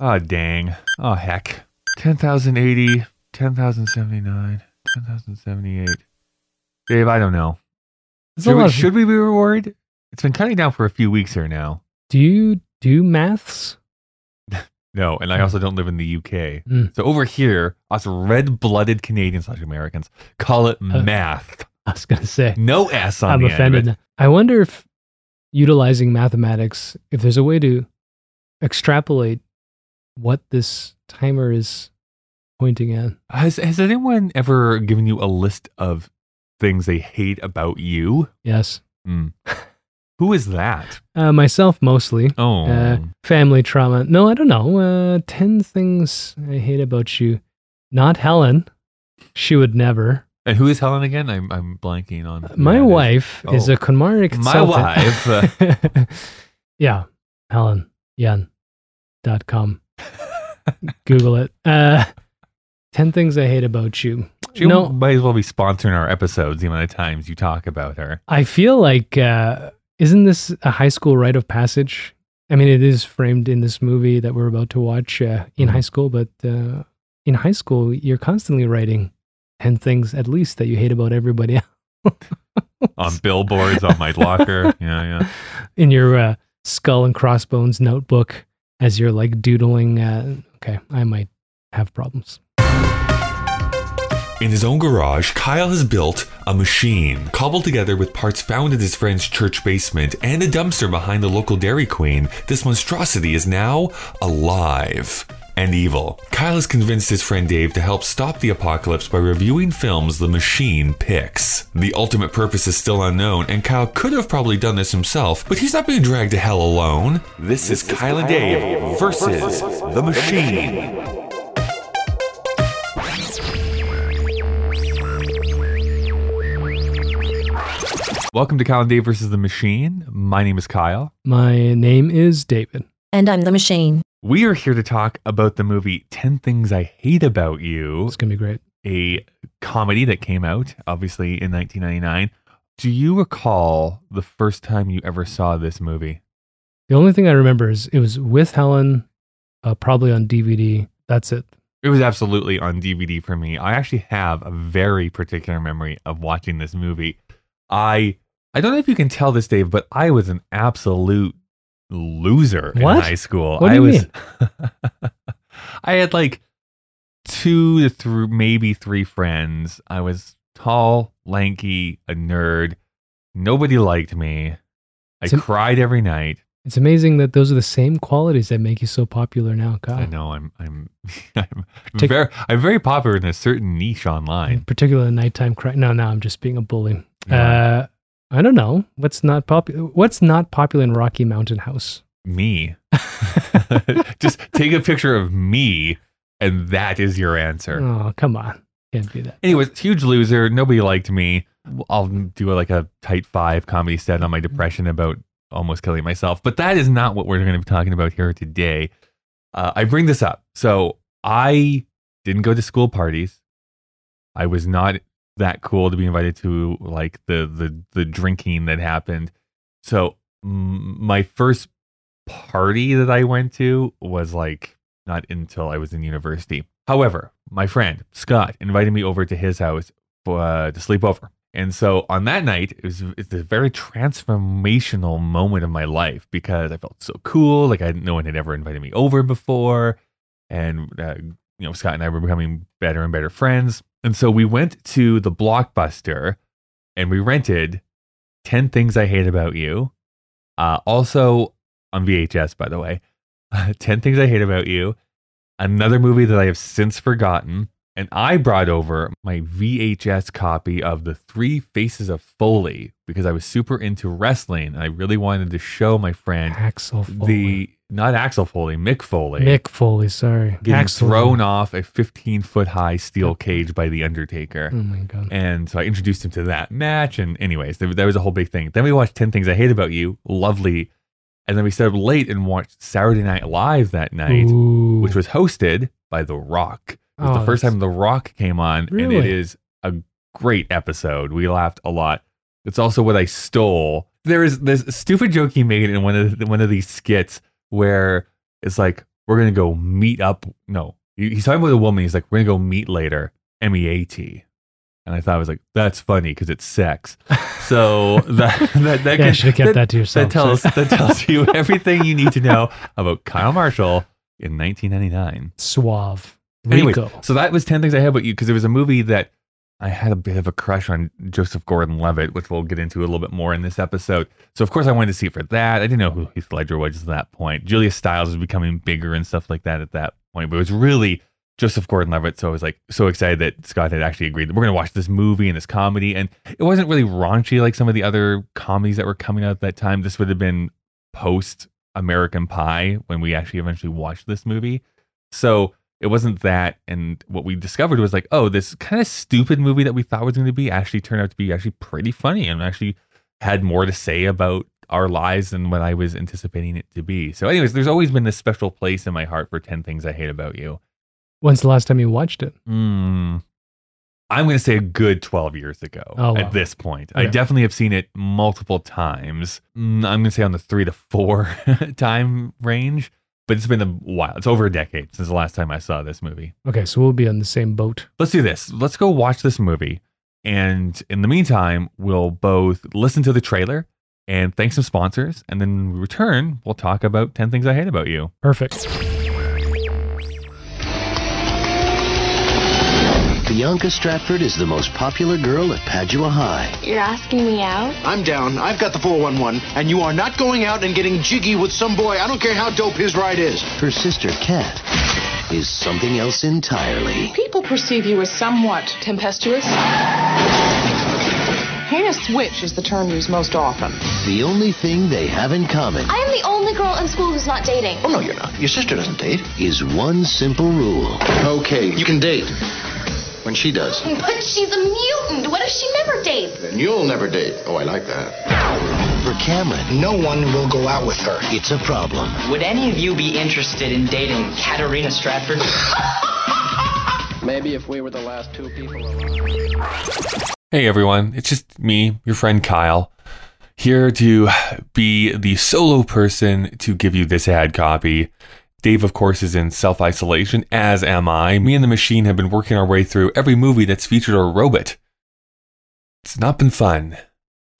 Oh, dang. Oh, heck. 10,080, 10,079, 10,078. Dave, I don't know. Should we, of- should we be rewarded? It's been cutting down for a few weeks here now. Do you do maths? No, and I also don't live in the UK. Mm. So over here, us red-blooded Canadians slash Americans call it Uh, math. I was gonna say. No S on I'm the end of offended. I wonder if utilizing mathematics, if there's a way to extrapolate what this timer is pointing at. Has Has anyone ever given you a list of things they hate about you? Yes. Mm. Who is that? Uh, myself mostly. Oh, Uh, family trauma. No, I don't know. Uh, 10 things I hate about you. Not Helen. She would never. and who is Helen again? I'm I'm blanking on. My is. wife is Oh. a KonMari My wife. uh, yeah. Helen. Yan. Dot com. Google it. Uh, 10 things I hate about you. she no, might as well be sponsoring our episodes. The amount of times you talk about her. I feel like, uh, isn't this a high school rite of passage? I mean, it is framed in this movie that we're about to watch uh, in Mhm. high school, but uh, in high school, you're constantly writing 10 things at least that you hate about everybody on billboards on my locker. Yeah, yeah. in your uh, skull and crossbones notebook as you're like doodling. Uh, okay, I might have problems. In his own garage, Kyle has built a machine cobbled together with parts found in his friend's church basement and a dumpster behind the local Dairy Queen. This monstrosity is now alive and evil. Kyle has convinced his friend Dave to help stop the apocalypse by reviewing films the machine picks. The ultimate purpose is still unknown, and Kyle could have probably done this himself, but he's not being dragged to hell alone. This is Kyle and Dave versus the machine. Welcome to Kyle and Dave versus the Machine. My name is Kyle. My name is David. And I'm the machine. We are here to talk about the movie 10 Things I Hate About You, It's gonna be great. a comedy that came out obviously in 1999. Do you recall the first time you ever saw this movie? The only thing I remember is it was with Helen, uh, probably on DVD. That's it. It was absolutely on DVD for me. I actually have a very particular memory of watching this movie. I I don't know if you can tell this, Dave, but I was an absolute loser What? in high school. What do I you was I had like two to three maybe three friends. I was tall, lanky, a nerd. Nobody liked me. I It's am- cried every night. It's amazing that those are the same qualities that make you so popular now, Kyle. I know I'm I'm I'm Take- very I'm very popular in a certain niche online. Particularly nighttime cry. No, no, I'm just being a bully. Yeah. Uh, I don't know what's not popular. What's not popular in Rocky Mountain House? me. Just take a picture of me, and that is your answer. Oh, come on, can't do that. Anyways, huge loser. Nobody liked me. I'll do like a tight five comedy set on my depression about almost killing myself. But that is not what we're going to be talking about here today. Uh, I bring this up. So I didn't go to school parties. I was not that cool to be invited to like the the the drinking that happened. So my first party that I went to was like not until I was in university. However, my friend Scott invited me over to his house uh, to sleep over. And so on that night, it was it's a very transformational moment of my life because I felt so cool. Like I no one had ever invited me over before, and uh, you know Scott and I were becoming better and better friends. And so we went to the Blockbuster, and we rented Ten Things I Hate About You. Uh, also on VHS, by the way, Ten Things I Hate About You. Another movie that I have since forgotten. And I brought over my VHS copy of The Three Faces of Foley because I was super into wrestling. And I really wanted to show my friend Axel Foley. the, not Axel Foley, Mick Foley, Mick Foley. Sorry, getting Axel thrown off a 15 foot high steel cage by The Undertaker. Oh my god. And so I introduced him to that match. And, anyways, that, that was a whole big thing. Then we watched 10 Things I Hate About You. Lovely. And then we stayed up late and watched Saturday Night Live that night, Ooh. which was hosted by The Rock. It was Oh, the first that's- time The Rock came on, and it is a great episode. We laughed a lot. It's also what I stole. There is this stupid joke he made in one of the, one of these skits where it's like, we're gonna go meet up. No, he's talking about a woman. He's like, we're gonna go meet later. M E A T. And I thought I was like, that's funny because it's sex. So that that, that yeah, can- should have kept that, to yourself. that tells that tells you everything you need to know about Kyle Marshall in 1999. suave. Anyways, Rico. so that was 10 things I had about you because it was a movie that I had a bit of a crush on Joseph Gordon-Levitt, which we'll get into a little bit more in this episode. So of course I wanted to see it for that. I didn't know who Heath Ledger was at that point. Julia Stiles was becoming bigger and stuff like that at that point, but it was really Joseph Gordon-Levitt. So I was like so excited that Scott had actually agreed that we're going to watch this movie and this comedy. And it wasn't really raunchy like some of the other comedies that were coming out at that time. This would have been post American Pie when we actually eventually watched this movie. So it wasn't that. And what we discovered was like, oh, this kind of stupid movie that we thought was going to be actually turned out to be actually pretty funny and actually had more to say about our lives than what I was anticipating it to be. So, anyways, there's always been this special place in my heart for 10 Things I Hate About You. When's the last time you watched it? Hmm. I'm going to say a good 12 years ago Oh, wow. at this point. I definitely have seen it multiple times. Mm, I'm going to say on the three to four time range, but it's been a while. It's over a decade since the last time I saw this movie. Okay, so we'll be on the same boat. Let's do this. Let's go watch this movie. And in the meantime, we'll both listen to the trailer and thank some sponsors. And then we return, we'll talk about 10 things I hate about you. Perfect. Bianca Stratford is the most popular girl at Padua High. You're asking me out? I'm down. I've got the 411, and you are not going out and getting jiggy with some boy. I don't care how dope his ride is. Her sister, Kat, is something else entirely. People perceive you as somewhat tempestuous. Heinous switch is the term used most often. The only thing they have in common I am the only girl in school who's not dating. Oh, no, you're not. Your sister doesn't date. is one simple rule. Okay, you can date. When she does. But she's a mutant. What if she never dates? Then you'll never date. Oh, I like that. For Cameron, No one will go out with her. it's a problem. Would any of you be interested in dating Katarina Stratford? Maybe if we were the last two people alive. Hey everyone, it's just me, your friend Kyle, here to be the solo person to give you this ad copy. Dave, of course, is in self isolation, as am I. Me and the machine have been working our way through every movie that's featured a robot. It's not been fun.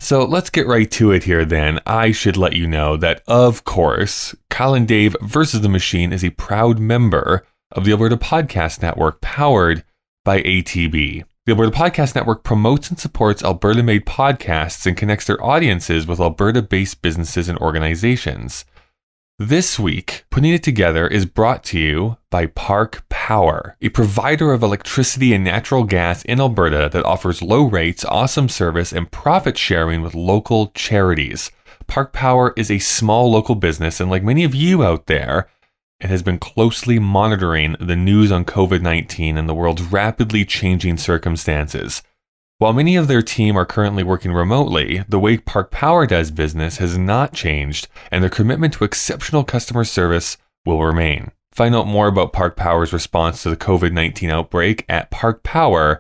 So let's get right to it here then. I should let you know that, of course, Kyle and Dave versus the Machine is a proud member of the Alberta Podcast Network powered by ATB. The Alberta Podcast Network promotes and supports Alberta made podcasts and connects their audiences with Alberta based businesses and organizations. This week, putting it together is brought to you by Park Power, a provider of electricity and natural gas in Alberta that offers low rates, awesome service, and profit sharing with local charities. Park Power is a small local business, and like many of you out there, it has been closely monitoring the news on COVID 19 and the world's rapidly changing circumstances. While many of their team are currently working remotely, the way Park Power does business has not changed, and their commitment to exceptional customer service will remain. Find out more about Park Power's response to the COVID 19 outbreak at parkpower.ca.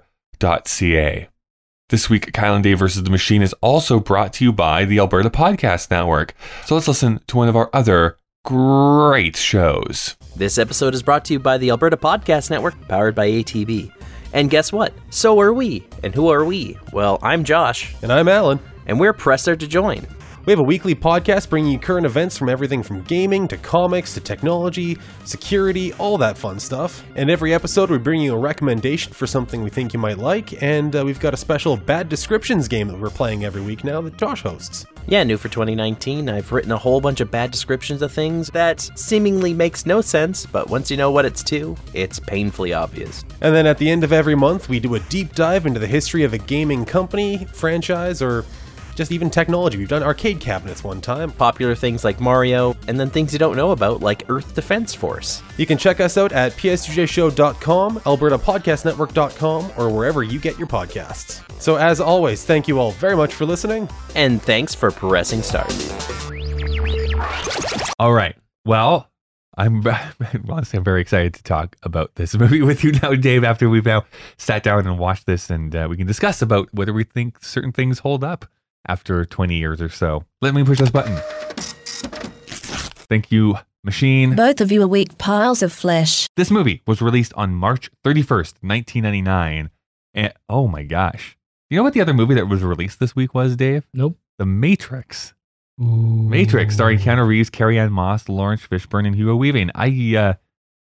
This week, Kyle and Dave versus the Machine is also brought to you by the Alberta Podcast Network. So let's listen to one of our other great shows. This episode is brought to you by the Alberta Podcast Network, powered by ATB. And guess what? So are we. And who are we? Well, I'm Josh. And I'm Alan. And we're Press Start to Join. We have a weekly podcast bringing you current events from everything from gaming to comics to technology, security, all that fun stuff. And every episode, we bring you a recommendation for something we think you might like. And uh, we've got a special bad descriptions game that we're playing every week now that Josh hosts. Yeah, new for 2019, I've written a whole bunch of bad descriptions of things that seemingly makes no sense, but once you know what it's to, it's painfully obvious. And then at the end of every month, we do a deep dive into the history of a gaming company, franchise, or just even technology. We've done arcade cabinets one time. Popular things like Mario, and then things you don't know about like Earth Defense Force. You can check us out at psjshow.com, albertapodcastnetwork.com, or wherever you get your podcasts. So as always, thank you all very much for listening. And thanks for pressing start. All right. Well, I'm honestly I'm very excited to talk about this movie with you now, Dave. After we've now sat down and watched this, and uh, we can discuss about whether we think certain things hold up after 20 years or so. Let me push this button. Thank you Machine. Both of you are weak piles of flesh. This movie was released on March 31st, 1999. And oh my gosh. You know what the other movie that was released this week was, Dave? Nope. The Matrix. Ooh. Matrix, starring Keanu Reeves, Carrie Ann Moss, Laurence Fishburne, and Hugo Weaving. I uh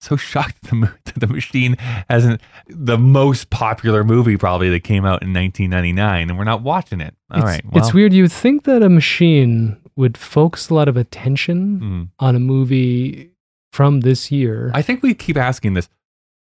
so shocked the that the machine hasn't the most popular movie probably that came out in 1999, and we're not watching it. All it's, right, it's weird. You would think that a machine would focus a lot of attention Mm. on a movie from this year. I think we keep asking this.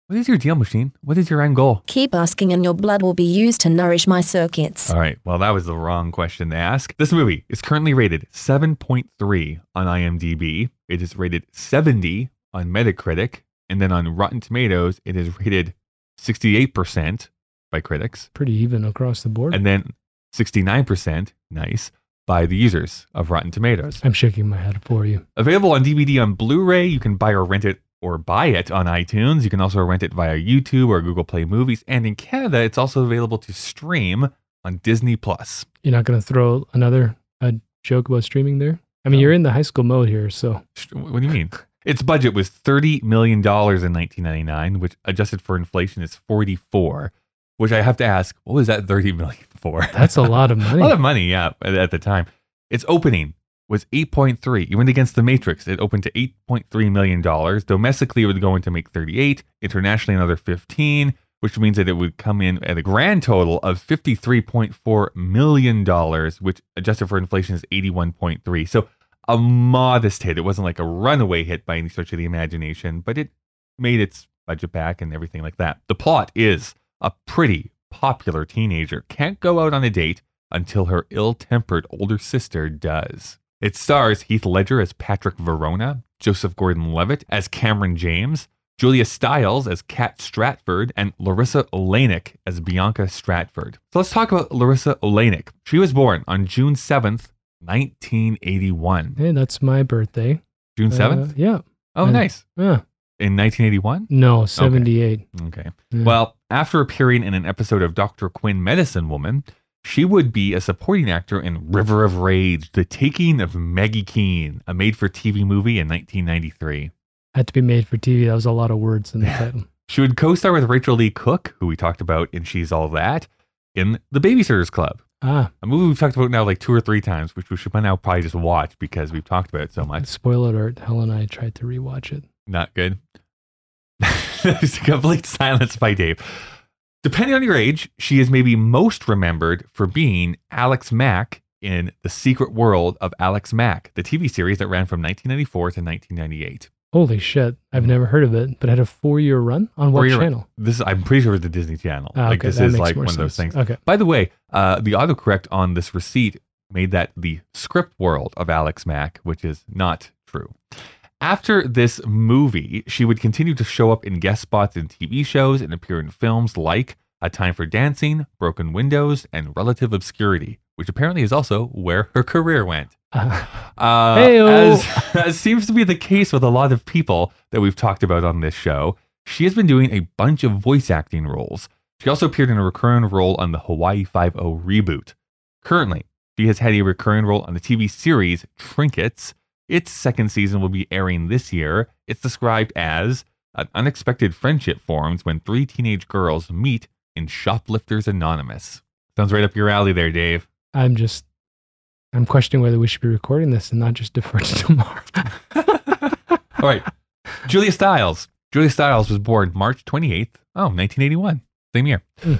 What is your deal, machine? What is your end goal? Keep asking, and your blood will be used to nourish my circuits. All right. Well, that was the wrong question to ask. This movie is currently rated 7.3 on IMDb. It is rated 70 on Metacritic. And then on Rotten Tomatoes, it is rated 68% by critics. Pretty even across the board. And then 69%, nice, by the users of Rotten Tomatoes. I'm shaking my head for you. Available on DVD on Blu ray. You can buy or rent it or buy it on iTunes. You can also rent it via YouTube or Google Play Movies. And in Canada, it's also available to stream on Disney Plus. You're not going to throw another a joke about streaming there? I mean, you're in the high school mode here, so. What do you mean? Its budget was $30 million in 1999, which adjusted for inflation is 44, which I have to ask, what was that 30 million for? That's a lot of money. a lot of money, yeah, at, at the time. Its opening was 8.3. It went against The Matrix. It opened to 8.3 million dollars. Domestically, it would go in to make 38. Internationally, another 15, which means that it would come in at a grand total of 53.4 million dollars, which adjusted for inflation is 81.3. So a modest hit. It wasn't like a runaway hit by any stretch of the imagination, but it made its budget back and everything like that. The plot is a pretty popular teenager can't go out on a date until her ill tempered older sister does. It stars Heath Ledger as Patrick Verona, Joseph Gordon Levitt as Cameron James, Julia Stiles as Kat Stratford, and Larissa Oleynik as Bianca Stratford. So let's talk about Larissa Oleynik. She was born on June 7th, 1981. Hey, that's my birthday. June Uh, 7th? yeah. Oh, Uh, nice. Yeah. In 1981? No, 78. Okay. Yeah. Well, after appearing in an episode of Dr. Quinn Medicine Woman, she would be a supporting actor in River of Rage, The Taking of Maggie Keene, a made for TV movie in 1993. Had to be made for TV. That was a lot of words in the title. She would co star with Rachael Leigh Cook, who we talked about in She's All That, in The Babysitters Club. Ah, A movie we've talked about now like two or three times, which we should by now probably just watch because we've talked about it so much. spoiler alert. Helen and I tried to rewatch it. Not good. There's a complete silence by Dave. Depending on your age, she is maybe most remembered for being Alex Mack in The Secret World of Alex Mack, the TV series that ran from 1994 to 1998. Holy shit. I've never heard of it, but it had a four year run on what Four-year- channel? This is, I'm pretty sure it's the Disney Channel. Ah, like okay, this is like one of those things. Okay. By the way, uh, the autocorrect on this receipt made that the script world of Alex Mack, which is not true. After this movie, she would continue to show up in guest spots in TV shows and appear in films like A Time for Dancing, Broken Windows, and Relative Obscurity, which apparently is also where her career went. Uh, Uh, Heyo. as, as seems to be the case with a lot of people that we've talked about on this show, she has been doing a bunch of voice acting roles. She also appeared in a recurring role on the Hawaii Five-O reboot. Currently, she has had a recurring role on the TV series Trinkets. Its second season will be airing this year. It's described as an unexpected friendship forms when three teenage girls meet in Shoplifters Anonymous. Sounds right up your alley there, Dave. I'm just, I'm questioning whether we should be recording this and not just defer to tomorrow. All right. Julia Stiles. Julia Stiles was born March 28th, oh, 1981, same year. Hmm.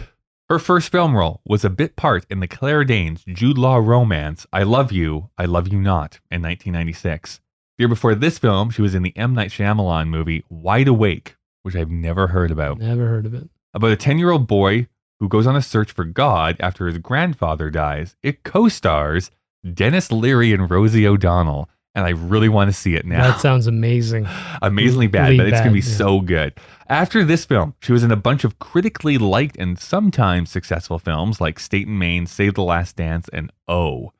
Her first film role was a bit part in the Claire Danes Jude Law romance I Love You, I Love You Not in 1996. The year before this film, she was in the M. Night Shyamalan movie Wide Awake, which I've never heard about. Never heard of it. About a 10 year old boy who goes on a search for God after his grandfather dies. It co stars Denis Leary and Rosie O'Donnell, and I really want to see it now. That sounds amazing. amazingly bad, Really but it's going to be yeah. so good. After this film, she was in a bunch of critically liked and sometimes successful films like State and Maine, Save the Last Dance, and O.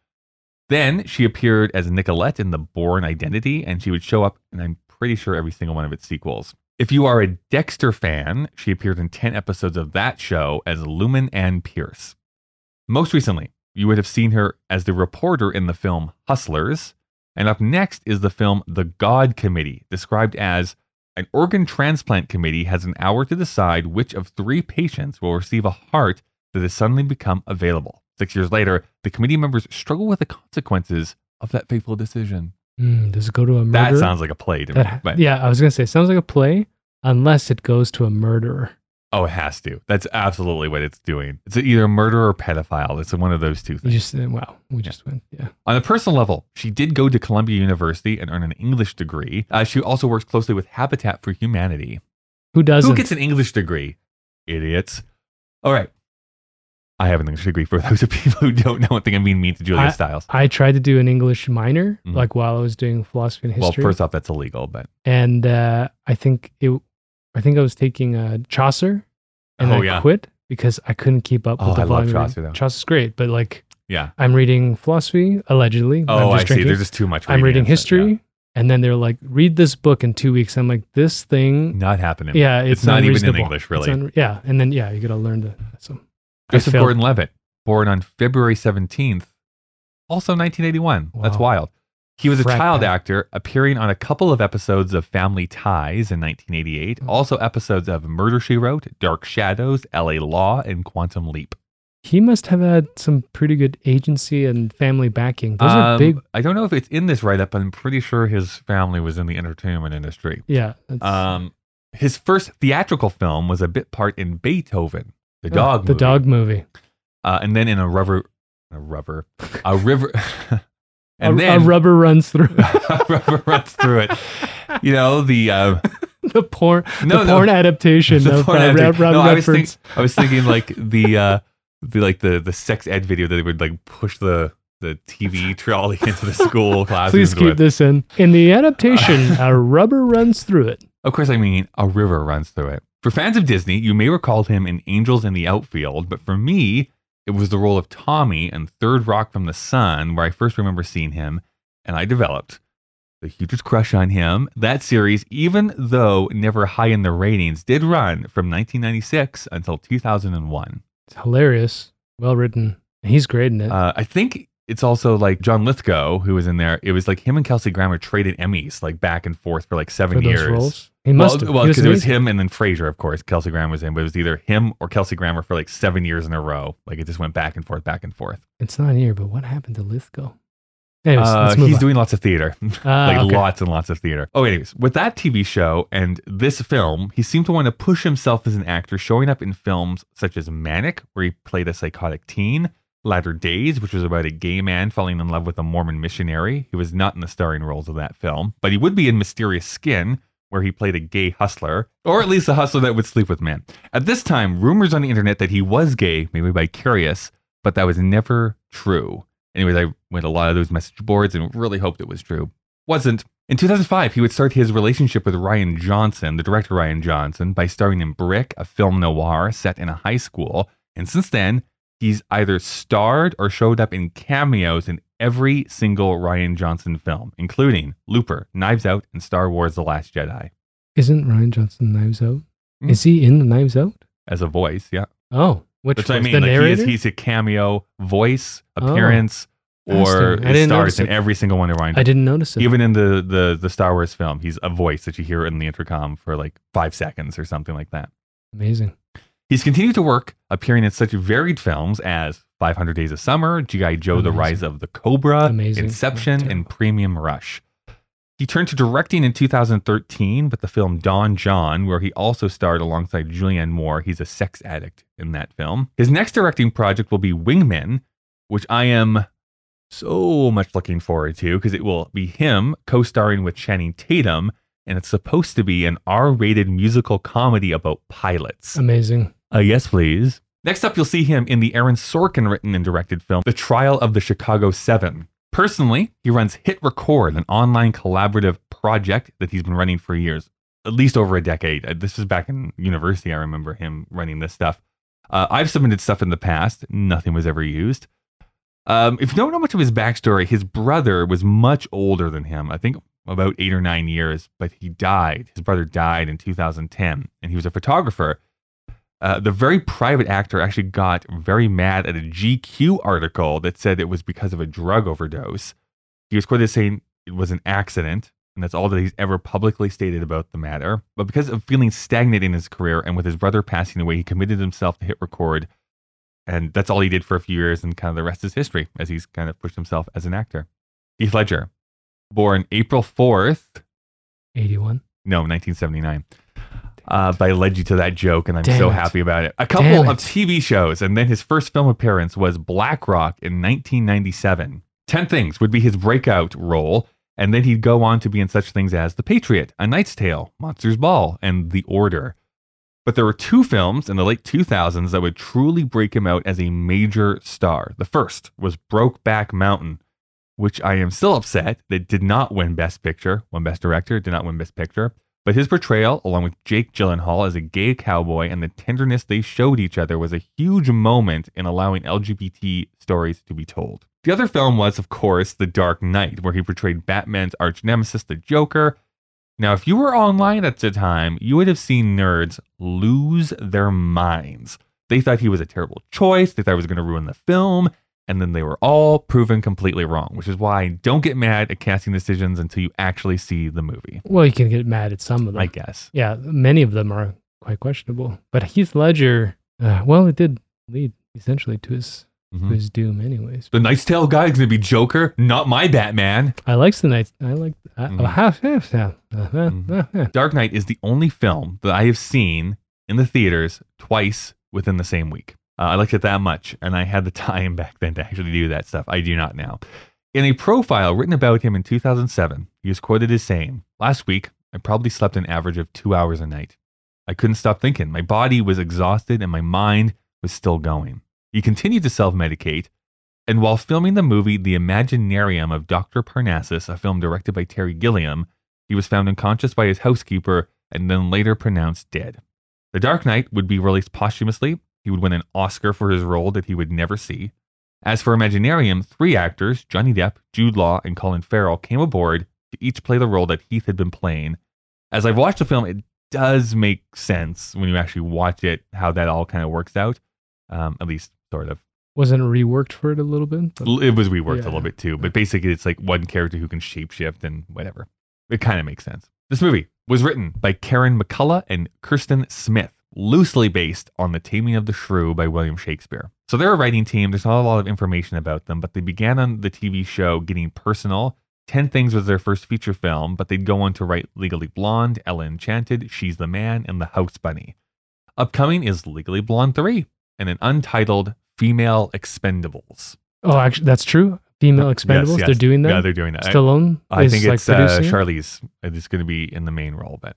Then she appeared as Nicolette in The Bourne Identity, and she would show up, and I'm pretty sure every single one of its sequels. If you are a Dexter fan, she appeared in 10 episodes of that show as Lumen Ann Pierce. Most recently, you would have seen her as the reporter in the film Hustlers, And up next is the film The God Committee, described as an organ transplant committee has an hour to decide which of three patients will receive a heart that has suddenly become available. Six years later, the committee members struggle with the consequences of that fateful decision. Mm, does it go to a murder? That sounds like a play to me. But, yeah, I was gonna say it sounds like a play, unless it goes to a murderer. Oh, it has to. That's absolutely what it's doing. It's either a murderer or pedophile. It's one of those two You things. just wow, we just went yeah. On a personal level, she did go to Columbia University and earn an English degree. Uh, she also works closely with Habitat for Humanity. Who doesn't? Who gets an English degree? Idiots. All right. I have an English degree for those of people who don't know what the mean mean to Julia I, Stiles. I tried to do an English minor, Mhm. like while I was doing philosophy and history. Well, first off, that's illegal, but and uh, I think it, I think I was taking uh, Chaucer, and Oh, I yeah. quit because I couldn't keep up Oh, with the I love volume. of Chaucer, though. Chaucer's great, but like yeah. I'm reading philosophy allegedly. Oh, I'm I just see. drinking. There's just too much. I'm reading into it, history, and then they're like, read this book in two weeks. I'm like, this thing, Not happening. yeah, it's, it's not even in. English, really. un- yeah, and then yeah, you got to learn to. So Joseph. Gordon-Levitt, born on February 17th, also 1981. That's wild. He was a child actor, appearing on a couple of episodes of Family Ties in 1988. Hmm. Also, episodes of Murder She Wrote, Dark Shadows, L.A. Law, and Quantum Leap. He must have had some pretty good agency and family backing. Those are Um, big. I don't know if it's in this write-up, but I'm pretty sure his family was in the entertainment industry. Yeah. Um, his first theatrical film was a bit part in Beethoven, the oh, dog the movie. dog movie. uh, and then in a rubber, a rubber, a river, and a then rubber runs through rubber runs through it. You know the uh, the porn. No, the no. porn adaptation the of porn uh, addict. Rob, Rob no, I was, think, I was thinking like the uh, the like the the sex ed video that they would like push the the TV trolley into the school classrooms Please keep with. this in. In the adaptation, a rubber runs through it. Of course, I mean a river runs through it. For fans of Disney, you may recall him in Angels in the Outfield, but for me, it was the role of Tommy in Third Rock from the Sun where I first remember seeing him, and I developed the hugest crush on him. That series, even though never high in the ratings, did run from 1996 until 2001. It's hilarious. Well written. He's great in it. Uh, I think it's also like John Lithgow who was in there. It was like him and Kelsey Grammer traded Emmys like back and forth for like seven For years. roles? He must have. Well, well, because it was him and then Frasier, of course. Kelsey Grammer was in, but it was either him or Kelsey Grammer for like seven years in a row. Like it just went back and forth, back and forth. It's not here, but what happened to Lithgow? Anyways, Uh, he's on. doing lots of theater, Ah, like okay. lots and lots of theater. Oh, anyways, with that TV show and this film, he seemed to want to push himself as an actor, showing up in films such as Manic, where he played a psychotic teen, Latter Days, which was about a gay man falling in love with a Mormon missionary. He was not in the starring roles of that film, but he would be in Mysterious Skin, where he played a gay hustler, or at least a hustler that would sleep with men. At this time, rumors on the internet that he was gay, maybe bi curious, but that was never true. Anyways, I went a lot of those message boards and really hoped it was true. Wasn't. In 2005, he would start his relationship with Rian Johnson, the director Rian Johnson, by starring in Brick, a film noir set in a high school. And since then, he's either starred or showed up in cameos in every single Rian Johnson film, including Looper, Knives Out, and Star Wars The Last Jedi. Isn't Rian Johnson Knives Out? Hmm. Is he in the Knives Out? As a voice, yeah. Oh, which That's what I mean. The Like he is, he's a cameo voice, Oh, appearance, or. I didn't stars in every single one of Rian I didn't notice it. Even in the, the the Star Wars film, he's a voice that you hear in the intercom for like five seconds or something like that. Amazing. He's continued to work, appearing in such varied films as 500 Days of Summer, G.I. Joe: The Rise of the Cobra, Amazing. Inception, and Premium Rush. He turned to directing in 2013 with the film Don Jon, where he also starred alongside Julianne Moore. He's a sex addict in that film. His next directing project will be Wingmen, which I am so much looking forward to because it will be him co starring with Channing Tatum, and it's supposed to be an R rated musical comedy about pilots. Amazing. Uh, yes, please. Next up, you'll see him in the Aaron Sorkin written and directed film, The Trial of the Chicago Seven. Personally, he runs Hit Record, an online collaborative project that he's been running for years, at least over a decade. Uh, This was back in university. I remember him running this stuff. Uh, I've submitted stuff in the past, nothing was ever used. Um, if you don't know much of his backstory, his brother was much older than him. I think about eight or nine years, but he died. His brother died in 2010, and he was a photographer. Uh, the very private actor actually got very mad at a GQ article that said it was because of a drug overdose. He was quoted as saying, it was an accident, and that's all that he's ever publicly stated about the matter. But because of feeling stagnant in his career and with his brother passing away, he committed himself to hit record. And that's all he did for a few years, and kind of the rest is history as he's kind of pushed himself as an actor. Heath Ledger, born April 4th, 81. no, 1979. Uh, but I led you to that joke, and I'm Damn so it. happy about it. A couple Damn of it. TV shows, and then his first film appearance was Black Rock in 1997. Ten Things would be his breakout role, and then he'd go on to be in such things as The Patriot, A Knight's Tale, Monsters Ball, and The Order. But there were two films in the late 2000s that would truly break him out as a major star. The first was Brokeback Mountain, which I am still upset that did not win Best Picture, won Best Director, did not win Best Picture. But his portrayal, along with Jake Gyllenhaal as a gay cowboy and the tenderness they showed each other, was a huge moment in allowing LGBT stories to be told. The other film was, of course, The Dark Knight, where he portrayed Batman's arch nemesis, the Joker. Now, if you were online at the time, you would have seen nerds lose their minds. They thought he was a terrible choice, they thought he was going to ruin the film, and then they were all proven completely wrong, which is why don't get mad at casting decisions until you actually see the movie. Well, you can get mad at some of them. I guess. Yeah, many of them are quite questionable. But Heath Ledger, uh, well, it did lead essentially to his Mhm. to his doom, anyways. The Knight's Tale guy is going to be Joker, not my Batman. I like the night. I like. I, oh, half, half, half, uh, Mm-hmm. uh, uh. Dark Knight is the only film that I have seen in the theaters twice within the same week. Uh, I liked it that much, and I had the time back then to actually do that stuff. I do not now. In a profile written about him in 2007, he was quoted as saying, Last week, I probably slept an average of two hours a night. I couldn't stop thinking. My body was exhausted and my mind was still going. He continued to self medicate, and while filming the movie The Imaginarium of Dr. Parnassus, a film directed by Terry Gilliam, he was found unconscious by his housekeeper and then later pronounced dead. The Dark Knight would be released posthumously. He would win an Oscar for his role that he would never see. As for Imaginarium, three actors, Johnny Depp, Jude Law, and Colin Farrell, came aboard to each play the role that Heath had been playing. As I've watched the film, it does make sense when you actually watch it how that all kind of works out, um, at least sort of. Wasn't it reworked for it a little bit? It was reworked Yeah. a little bit too, but basically it's like one character who can shapeshift and whatever. It kind of makes sense. This movie was written by Karen McCullah and Kirsten Smith, loosely based on The Taming of the Shrew by William Shakespeare. So they're a writing team. There's not a lot of information about them, but they began on the TV show getting personal. 10 Things was their first feature film, but they'd go on to write Legally Blonde, Ella Enchanted, She's the Man, and The House Bunny. Upcoming is Legally Blonde 3 and an untitled Female Expendables. oh, actually, that's true. Female Expendables. yes. They're doing that. Yeah, they're doing that. I- Stallone. I is, think like, it's uh, producing it? Charlize is going to be in the main role, but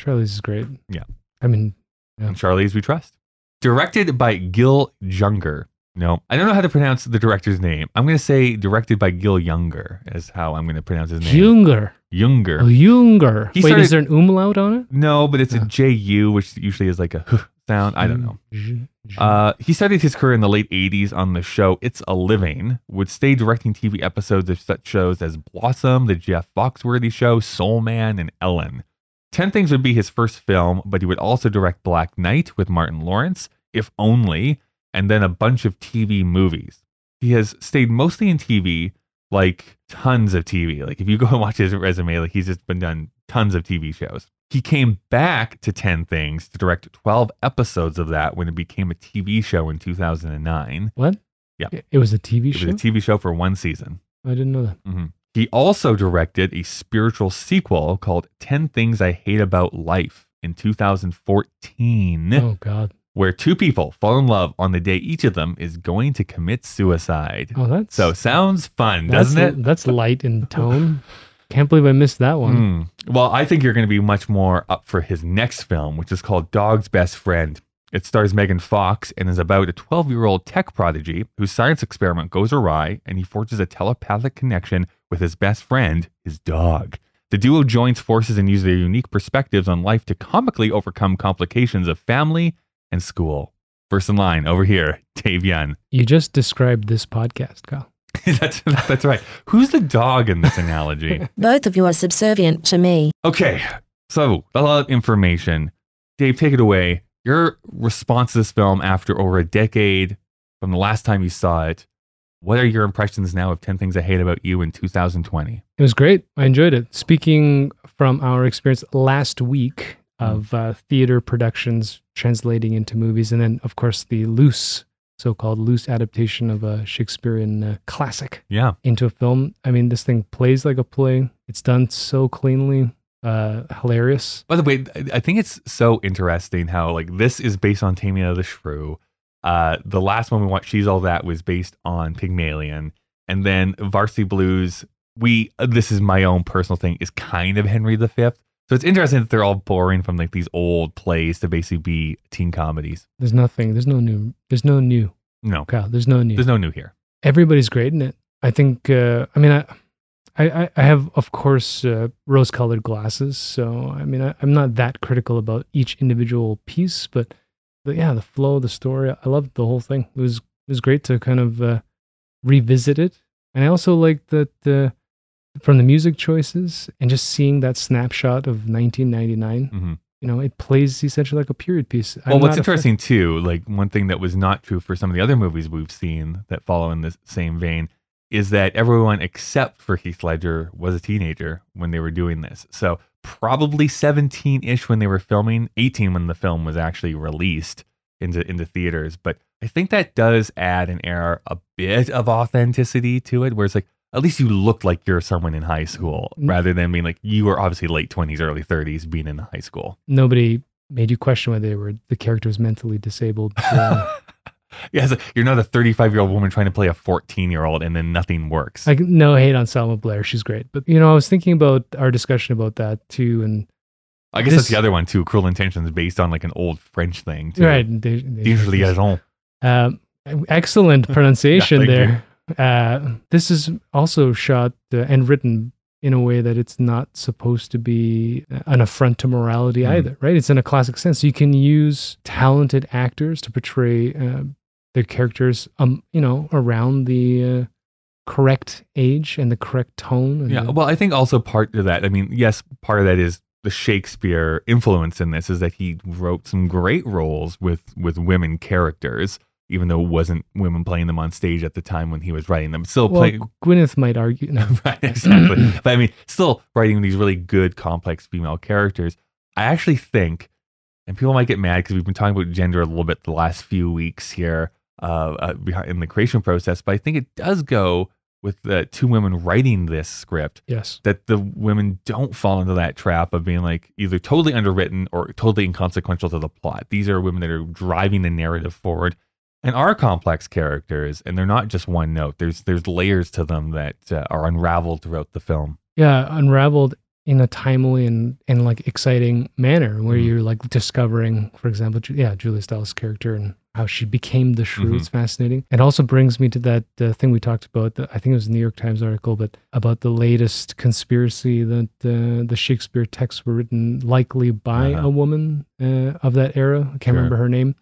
Charlize is great. Yeah. I mean, and Charlize we trust. Directed by Gil Junger. No, I don't know how to pronounce the director's name. I'm going to say directed by Gil Younger is how I'm going to pronounce his name. Junger. Younger. Oh, Junger. He Wait, started- is there an umlaut on it? No, but it's a J-U, which usually is like a huh sound. I don't know. Uh, he started his career in the late 80s on the show It's a Living, would stay directing TV episodes of such shows as Blossom, The Jeff Foxworthy Show, Soul Man, and Ellen. 10 Things would be his first film, but he would also direct Black Knight with Martin Lawrence, If Only, and then a bunch of TV movies. He has stayed mostly in TV, like tons of TV. Like if you go and watch his resume, like he's just been done tons of TV shows. He came back to 10 Things to direct 12 episodes of that when it became a TV show in 2009. What? Yeah. It- It was a TV It show. was a TV show for one season. I didn't know that. Mhm. He also directed a spiritual sequel called 10 Things I Hate About Life in 2014, Oh God. where two people fall in love on the day each of them is going to commit suicide. Oh, that's So sounds fun, doesn't it? That's light in tone. Can't believe I missed that one. Hmm. Well, I think you're going to be much more up for his next film, which is called Dog's Best Friend. It stars Megan Fox and is about a 12 year old tech prodigy whose science experiment goes awry and he forges a telepathic connection with his best friend, his dog. The duo joins forces and uses their unique perspectives on life to comically overcome complications of family and school. First in line over here, Dave Yun. You just described this podcast, Kyle. that's, that's right. Who's the dog in this analogy? Both of you are subservient to me. Okay, so a lot of information. Dave, take it away. Your response to this film after over a decade from the last time you saw it. What are your impressions now of 10 Things I Hate About You in 2020? It was great. I enjoyed it. Speaking from our experience last week of uh, theater productions translating into movies, and then, of course, the loose, so called loose adaptation of a Shakespearean uh, classic Yeah. into a film. I mean, this thing plays like a play. It's done so cleanly, uh, hilarious. By the way, I- I think it's so interesting how like this is based on Taming of the Shrew. Uh, the last one we watched, She's All That, was based on Pygmalion, and then Varsity Blues. We uh, this is my own personal thing is kind of Henry V. So it's interesting that they're all borrowing from like these old plays to basically be teen comedies. There's nothing. There's no new. There's no new. No, Kyle, there's no new. there's no new here. everybody's great in it. I think. Uh, I mean, I, I, I- I have, of course, uh, rose-colored glasses. So I mean, I, I'm not that critical about each individual piece, but, but yeah, the flow, the story, I loved the whole thing. It was it was great to kind of uh, revisit it, and I also like that uh, from the music choices and just seeing that snapshot of 1999. hmm You know, it plays essentially like a period piece. I'm Well, what's not a fan- interesting too, like one thing that was not true for some of the other movies we've seen that follow in this same vein, is that everyone except for Heath Ledger was a teenager when they were doing this. So probably 17 ish when they were filming, 18 when the film was actually released into into theaters. But I think that does add an air, a bit of authenticity to it, where it's like at least you look like you're someone in high school, Mm. rather than being like you were obviously late 20s, early 30s, being in high school. nobody made you question whether they were the character was mentally disabled. Uh, Yeah, you're not a 35 year old woman trying to play a 14 year old and then nothing works. like no hate on Selma Blair, she's great. But you know, I was thinking about our discussion about that too, and I guess that's the other one too. Cruel Intentions based on like an old French thing. Too. right, they, they- Um, excellent pronunciation thank there. Uh, this is also shot uh, and written in a way that it's not supposed to be an affront to morality Mhm. either, right? It's in a classic sense. You can use talented actors to portray uh, characters, um, you know, around the uh, correct age and the correct tone. Yeah. the- Well, I think also part of that, I mean, yes, part of that is the Shakespeare influence in this is that he wrote some great roles with with women characters, even though it wasn't women playing them on stage at the time when he was writing them. Still well, playing Gwyneth might argue. No. right, exactly. but I mean, still writing these really good, complex female characters. I actually think, and people might get mad because we've been talking about gender a little bit the last few weeks here uh, uh, in the creation process, but I think it does go with the two women writing this script Yes. that the women don't fall into that trap of being like either totally underwritten or totally inconsequential to the plot. These are women that are driving the narrative forward and are complex characters, and they're not just one note. There's there's layers to them that uh, are unraveled throughout the film. yeah unraveled in a timely and, and like exciting manner where Mhm. you're like discovering for example Ju- yeah julia stiles character and how she became the shrew Mhm. it's fascinating it also brings me to that uh, thing we talked about the, i think it was a new york times article but about the latest conspiracy that uh, the shakespeare texts were written likely by Uh-huh. a woman uh, of that era i can't Sure. remember her name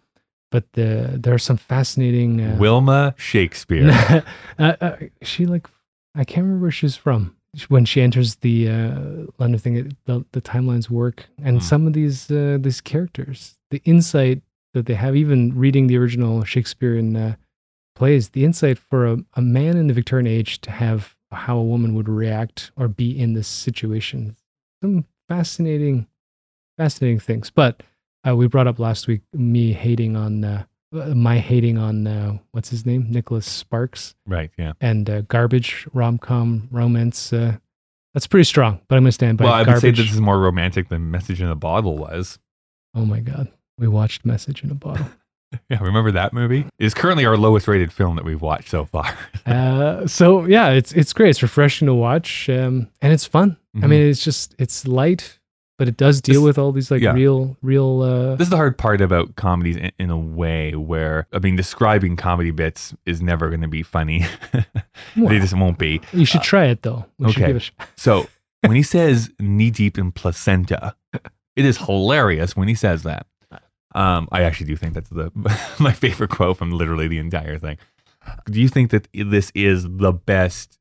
but uh, there are some fascinating uh, Wilma Shakespeare. uh, uh, she like I can't remember where she's from when she enters the uh, London thing. It, the the timelines work, and Hmm. some of these uh, these characters, the insight that they have, even reading the original Shakespearean uh, plays, the insight for a, a man in the Victorian age to have how a woman would react or be in this situation. Some fascinating, fascinating things. But uh, we brought up last week me hating on. Uh, my hating on uh, what's his name, Nicholas Sparks, right, yeah. and uh, garbage rom com romance. Uh, that's pretty strong, but I'm gonna stand by Well, I would say this is more romantic than Message in a Bottle was. oh my god, we watched Message in a Bottle. Yeah, remember that movie? It's currently our lowest rated film that we've watched so far. uh, so yeah, it's it's great. It's refreshing to watch, um, and it's fun. I Mhm. mean, it's just it's light, but it does deal This- with all these like yeah. real, real. Uh, This is the hard part about comedies in, in a way where, I mean, describing comedy bits is never going to be funny. they just won't be. you should try it though. We okay. shot. So when he says knee deep in placenta, it is hilarious when he says that. Um, I actually do think that's the my favorite quote from literally the entire thing. Do you think that this is the best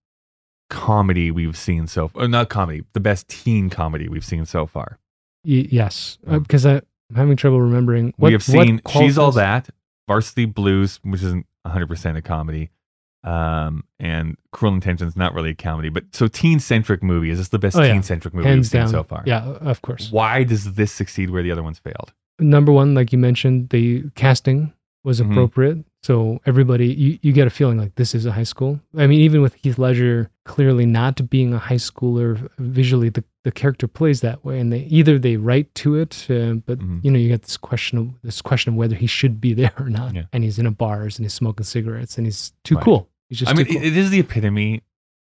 comedy we've seen so far? Not comedy, the best teen comedy we've seen so far. Y- yes, because I'm having trouble remembering. What, we have seen She's All That, Varsity Blues, which isn't 100% a comedy. Um, and Cruel Intentions not really a comedy, but so teen centric movie. Is this the best Oh, yeah. teen centric movie Hands we've seen so far? Yeah, of course. Why does this succeed where the other ones failed? Number one, like you mentioned, the casting was Mhm. appropriate. So everybody, you, you get a feeling like this is a high school. I mean, even with Heath Ledger clearly not being a high schooler, visually the, the character plays that way, and they either they write to it, uh, but Mhm. you know you get this question of this question of whether he should be there or not. Yeah. And he's in a bars and he's smoking cigarettes and he's too Right. cool. He's just I too mean, cool. it- it is the epitome,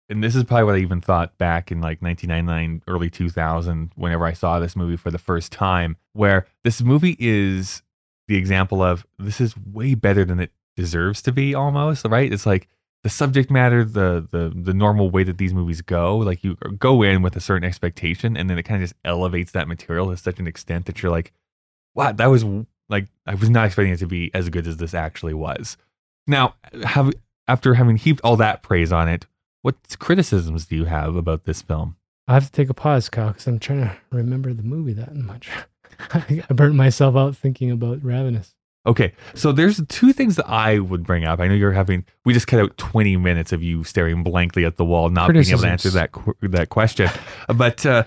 and this is probably what I even thought back in like 1999, early 2000, whenever I saw this movie for the first time, where this movie is the example of this is way better than it deserves to be, almost right. It's like the subject matter, the the the normal way that these movies go, like you go in with a certain expectation, and then it kind of just elevates that material to such an extent that you're like, wow, that was like I was not expecting it to be as good as this actually was. Now, have after having heaped all that praise on it, what criticisms do you have about this film? I have to take a pause, Kyle, because I'm trying to remember the movie that much. I burnt myself out thinking about Ravenous. Okay, so there's two things that I would bring up. I know you're having. We just cut out 20 minutes of you staring blankly at the wall, not being able to answer that qu- that question. but uh,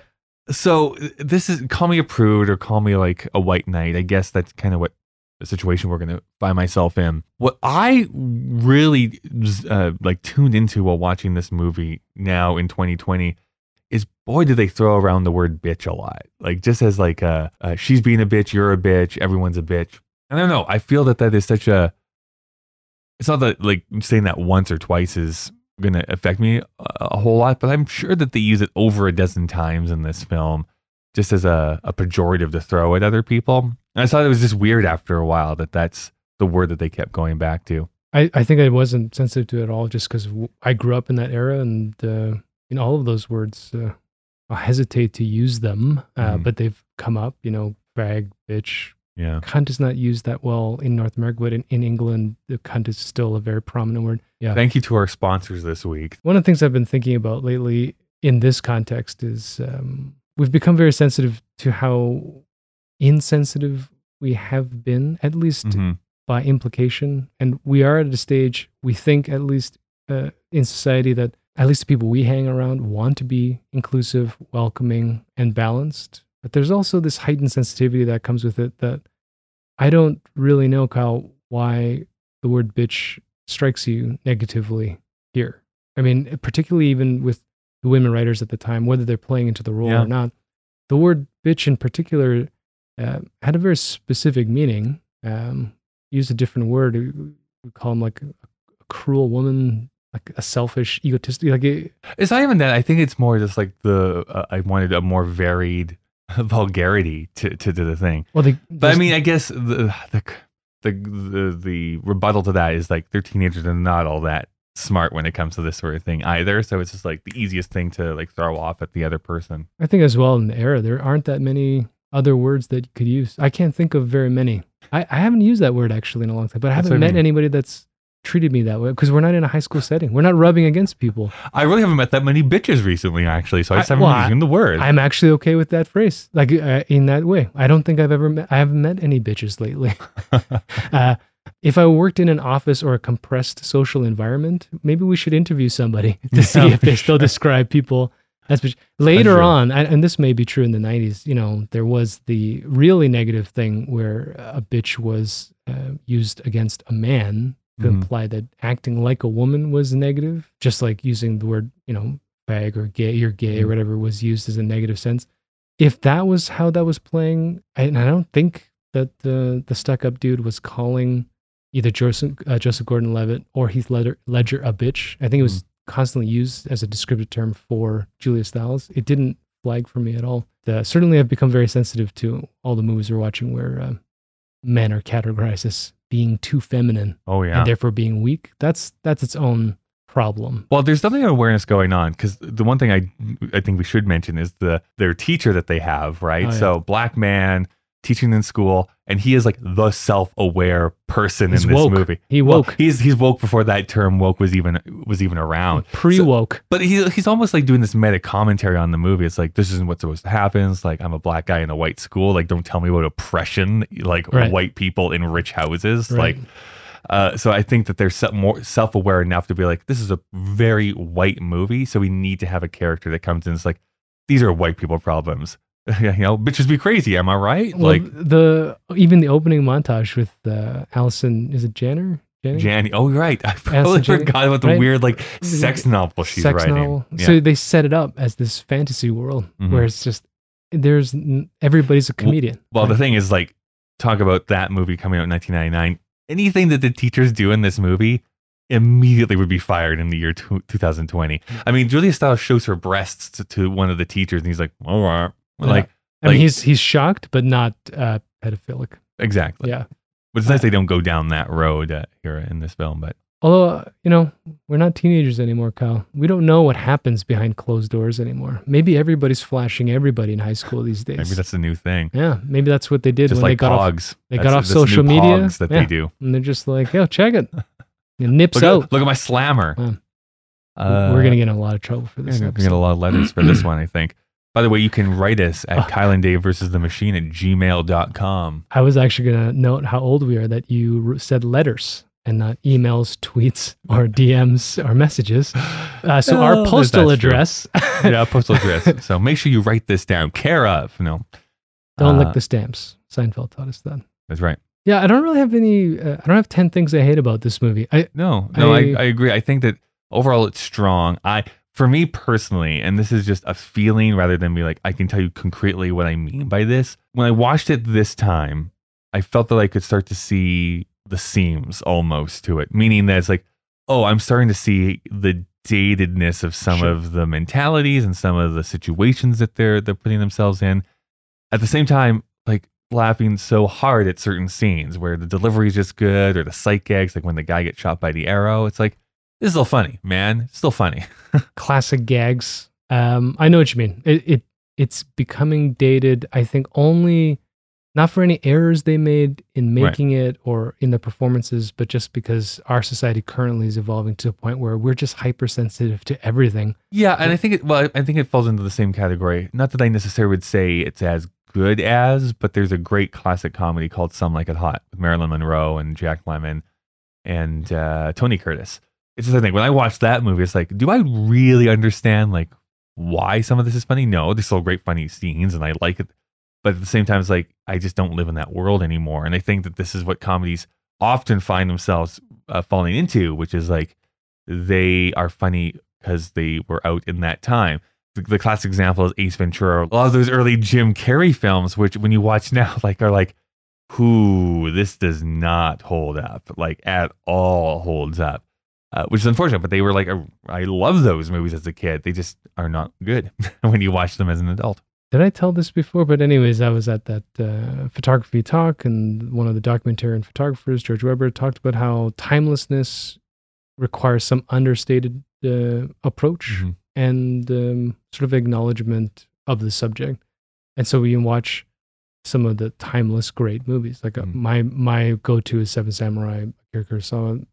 so this is call me a prude or call me like a white knight. I guess that's kind of what the situation we're going to find myself in. What I really uh, like tuned into while watching this movie now in 2020 is boy do they throw around the word bitch a lot like just as like uh, uh she's being a bitch you're a bitch everyone's a bitch i don't know i feel that that is such a it's not that like saying that once or twice is gonna affect me a, a whole lot but i'm sure that they use it over a dozen times in this film just as a, a pejorative to throw at other people and i thought it was just weird after a while that that's the word that they kept going back to I, I think I wasn't sensitive to it at all just because I grew up in that era and uh, in all of those words, uh, I hesitate to use them, uh, Mhm. but they've come up, you know, fag, bitch. Yeah Cunt is not used that well in North America, but in, in England, the cunt is still a very prominent word. Yeah. thank you to our sponsors this week One of the things I've been thinking about lately in this context is um, we've become very sensitive to how insensitive we have been, at least Mhm. by implication. And we are at a stage, we think, at least uh, in society, that at least the people we hang around want to be inclusive, welcoming, and balanced. But there's also this heightened sensitivity that comes with it that I don't really know, Kyle, why the word bitch strikes you negatively here. I mean, particularly even with the women writers at the time, whether they're playing into the role Yeah. or not, the word bitch in particular uh, had a very specific meaning. Um, used a different word. We we call them like a, a cruel woman, like a selfish, egotistic. Like it, It's not even that. I think it's more just like the uh, I wanted a more varied vulgarity to, to, to the thing. well, they, But I mean, I guess the the the the, the rebuttal to that is like they're teenagers and not all that smart when it comes to this sort of thing either. So it's just like the easiest thing to like throw off at the other person. I think as well in the era, there aren't that many other words that you could use. I can't think of very many. I, I haven't used that word actually in a long time, but I That's haven't what I met mean. anybody that's treated me that way because we're not in a high school setting. We're not rubbing against people. I really haven't met that many bitches recently, actually. So I just haven't well, used the word. I'm actually okay with that phrase, like uh, in that way. I don't think I've ever met. I haven't met any bitches lately. uh, if I worked in an office or a compressed social environment, maybe we should interview somebody to see Yeah, if they still sure. describe people as bitch. Later on, and, and this may be true in the '90s. You know, there was the really negative thing where a bitch was uh, used against a man to Mhm. imply that acting like a woman was negative, just like using the word, you know, fag or gay, you're gay or Mhm. whatever was used as a negative sense. If that was how that was playing, I- and I don't think that the the stuck up dude was calling either Joseph, uh, Joseph Gordon Levitt or Heath Ledger, Ledger a bitch. I think it was constantly used as a descriptive term for Julia Stiles. It didn't flag for me at all. Uh, certainly, I've become very sensitive to all the movies we're watching where uh, men are categorized as being too feminine oh yeah. and therefore being weak. That's that's its own problem. Well, there's definitely an awareness going on because the one thing I I think we should mention is the their teacher that they have, right? Oh, yeah. So black man teaching in school, and he is like the self-aware person He's in this woke. movie. He Well, woke. he's he's woke before that term woke was even was even around. Pre woke. But he, he's almost like doing this meta commentary on the movie. It's like, this isn't what's supposed to happen. It's like, I'm a black guy in a white school. Like, don't tell me about oppression, like Right. white people in rich houses. Right. Like, Uh, so I think that they're more self-aware enough to be like, this is a very white movie, so we need to have a character that comes in. It's like these are white people problems. you know, bitches be crazy. Am I right? Well, like the even the opening montage with uh, Allison, is it Jenner? Jenny? Janny. Oh, right. I Allison totally Janney, forgot about the right? weird like sex novel she's Sex writing. novel. Yeah. So they set it up as this fantasy world Mhm. where it's just there's everybody's a comedian. Well, the thing is, like, talk about that movie coming out in 1999. Anything that the teachers do in this movie immediately would be fired in the year two, 2020. I mean, Julia Stiles shows her breasts to, to one of the teachers, and he's like, "All right,". Like, I mean, like- he's he's shocked, but not uh, pedophilic. exactly. Yeah. But it's nice they don't go down that road uh, here in this film. But Although, uh, you know, we're not teenagers anymore, Kyle. We don't know what happens behind closed doors anymore. Maybe everybody's flashing everybody in high school these days. maybe that's the new thing. yeah, maybe that's what they did Just when like they got Pogs. off. They That's- got off that's the new social media. That they do. and they're just like, "Yo, check it." It nips Look out. at, look at my slammer. Yeah. Uh, we're gonna get in a lot of trouble for this. We're gonna get a lot of letters for this one, I think. By the way, you can write us at Kyle and Dave versus the machine at gmail.com. I was actually going to note how old we are that you said letters and not emails, tweets, or DMs or messages. Uh, so Oh, our postal address. yeah, postal address. So make sure you write this down. Care of. No. Don't Uh, lick the stamps. Seinfeld taught us that. That's right. Yeah, I don't really have any. Uh, I don't have ten things I hate about this movie. I No, no, I, I- I agree. I think that overall it's strong. I, for me personally, and this is just a feeling rather than be like, I can tell you concretely what I mean by this. When I watched it this time, I felt that I could start to see the seams almost to it, meaning that it's like, oh, I'm starting to see the datedness of some Sure. of the mentalities and some of the situations that they're they're putting themselves in. At the same time, like laughing so hard at certain scenes where the delivery is just good or the sight gags, like when the guy gets shot by the arrow. It's like, this is still funny, man. It's still funny. classic gags. Um, I know what you mean. It, it it's becoming dated. I think only not for any errors they made in Right. making it or in the performances, but just because our society currently is evolving to a point where we're just hypersensitive to everything. Yeah, and I think it well, I think it falls into the same category. Not that I necessarily would say it's as good as, but there's a great classic comedy called Some Like It Hot with Marilyn Monroe and Jack Lemmon and uh, Tony Curtis. It's just thing. When I watch that movie, it's like, do I really understand like why some of this is funny? No, there's still great funny scenes and I like it. But at the same time, it's like I just don't live in that world anymore. And I think that this is what comedies often find themselves uh, falling into, which is like they are funny because they were out in that time. The, the classic example is Ace Ventura. A lot of those early Jim Carrey films, which when you watch now, like are like, who this does not hold up, like at all holds up, uh, which is unfortunate. But they were like, a, I love those movies as a kid. They just are not good when you watch them as an adult. Did I tell this before? But anyways, I was at that uh, photography talk, and one of the documentarian photographers, George Weber, talked about how timelessness requires some understated uh, approach Mhm. and um, sort of acknowledgement of the subject. And so we can watch some of the timeless great movies. Like uh, Mm. my my go to is Seven Samurai, Akira Kurosawa.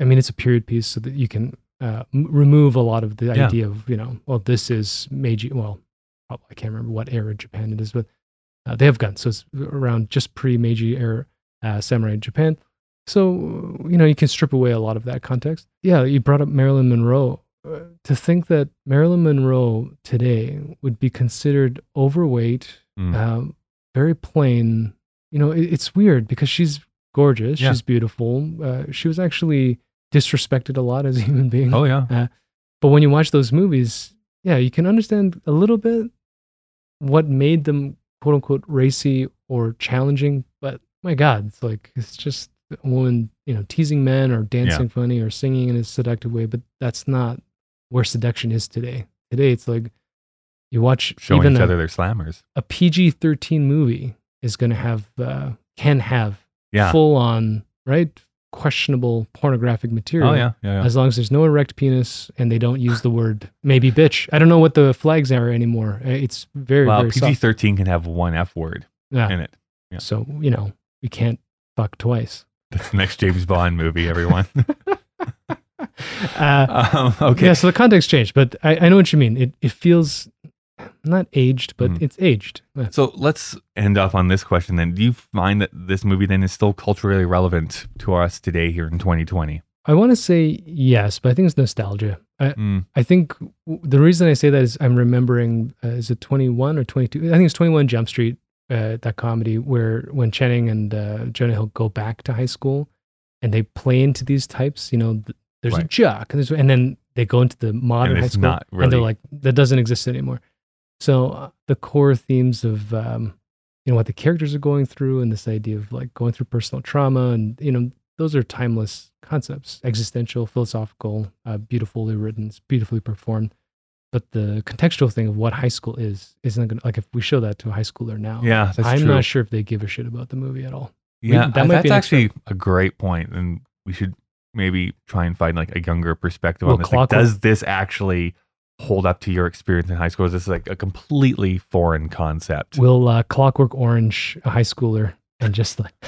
I mean, it's a period piece, so that you can uh, m- remove a lot of the Yeah. idea of you know, well, this is Meiji. Well, probably I can't remember what era Japan it is, but uh, they have guns, so it's around just pre Meiji era uh, samurai Japan. So you know, you can strip away a lot of that context. Yeah, you brought up Marilyn Monroe. Uh, to think that Marilyn Monroe today would be considered overweight, Mm. um, very plain. You know, it, it's weird because she's gorgeous, Yeah. she's beautiful. Uh, she was actually disrespected a lot as a human being. Oh yeah, Uh, but when you watch those movies, yeah, you can understand a little bit what made them quote unquote racy or challenging. But my God, it's like it's just a woman, you know, teasing men or dancing funny or singing in a seductive way. But that's not where seduction is today. Today, it's like you watch showing even each a, other their slammers. a PG thirteen movie is going to have uh, can have Yeah. full on right questionable pornographic material Oh yeah, yeah. yeah. as long as there's no erect penis and they don't use the word maybe bitch. I don't know what the flags are anymore. Uh, It's very well, very PG soft. thirteen can have one F word Yeah. in it. Yeah. So you know we can't fuck twice. That's the next James Bond movie, everyone. Uh, um, okay. Yeah. So the context changed, but I, I know what you mean. It it feels not aged, but Mhm. it's aged. So let's end off on this question then. Do you find that this movie then is still culturally relevant to us today here in 2020? I want to say yes, but I think it's nostalgia. I, Mm. I think the reason I say that is I'm remembering uh, is it 21 or 22? I think it's 21 Jump Street, uh, that comedy where when Channing and uh, Jonah Hill go back to high school and they play into these types. You know, th- there's a Right. jock, and, there's, and then they go into the modern high school, not and they're like that doesn't exist anymore. So uh, the core themes of um, you know what the characters are going through and this idea of like going through personal trauma and you know those are timeless concepts existential philosophical uh, beautifully written beautifully performed but the contextual thing of what high school is isn't gonna like if we show that to a high schooler now Yeah, i'm true. not sure if they give a shit about the movie at all We- Yeah, that might that's actually a great point, and we should maybe try and find like a younger perspective Well, on this. Like, does this actually hold up to your experience in high school? Is this like a completely foreign concept? will uh, clockwork orange a high schooler and just like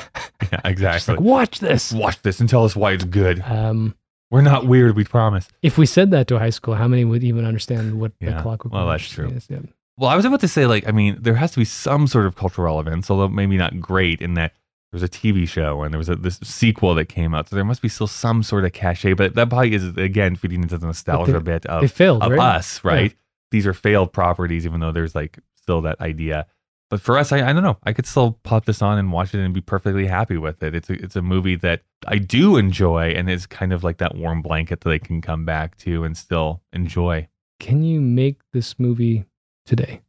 yeah, exactly. just like watch this Watch this and tell us why it's good. um We're not weird, we promise. if we said that to a high school how many would even understand what the Yeah, clockwork well, orange that's true. is? Yeah. Well, I was about to say, like, I mean, there has to be some sort of cultural relevance, although maybe not great in that there was a TV show and there was a, this sequel that came out. So there must be still some sort of cachet, but that probably is, again, feeding into the nostalgia they- bit of, failed, of right? us, right? These are failed properties, even though there's like still that idea. But for us, I, I don't know. I could still pop this on and watch it and be perfectly happy with it. It's a, it's a movie that I do enjoy and is kind of like that warm blanket that I can come back to and still enjoy. can you make this movie today?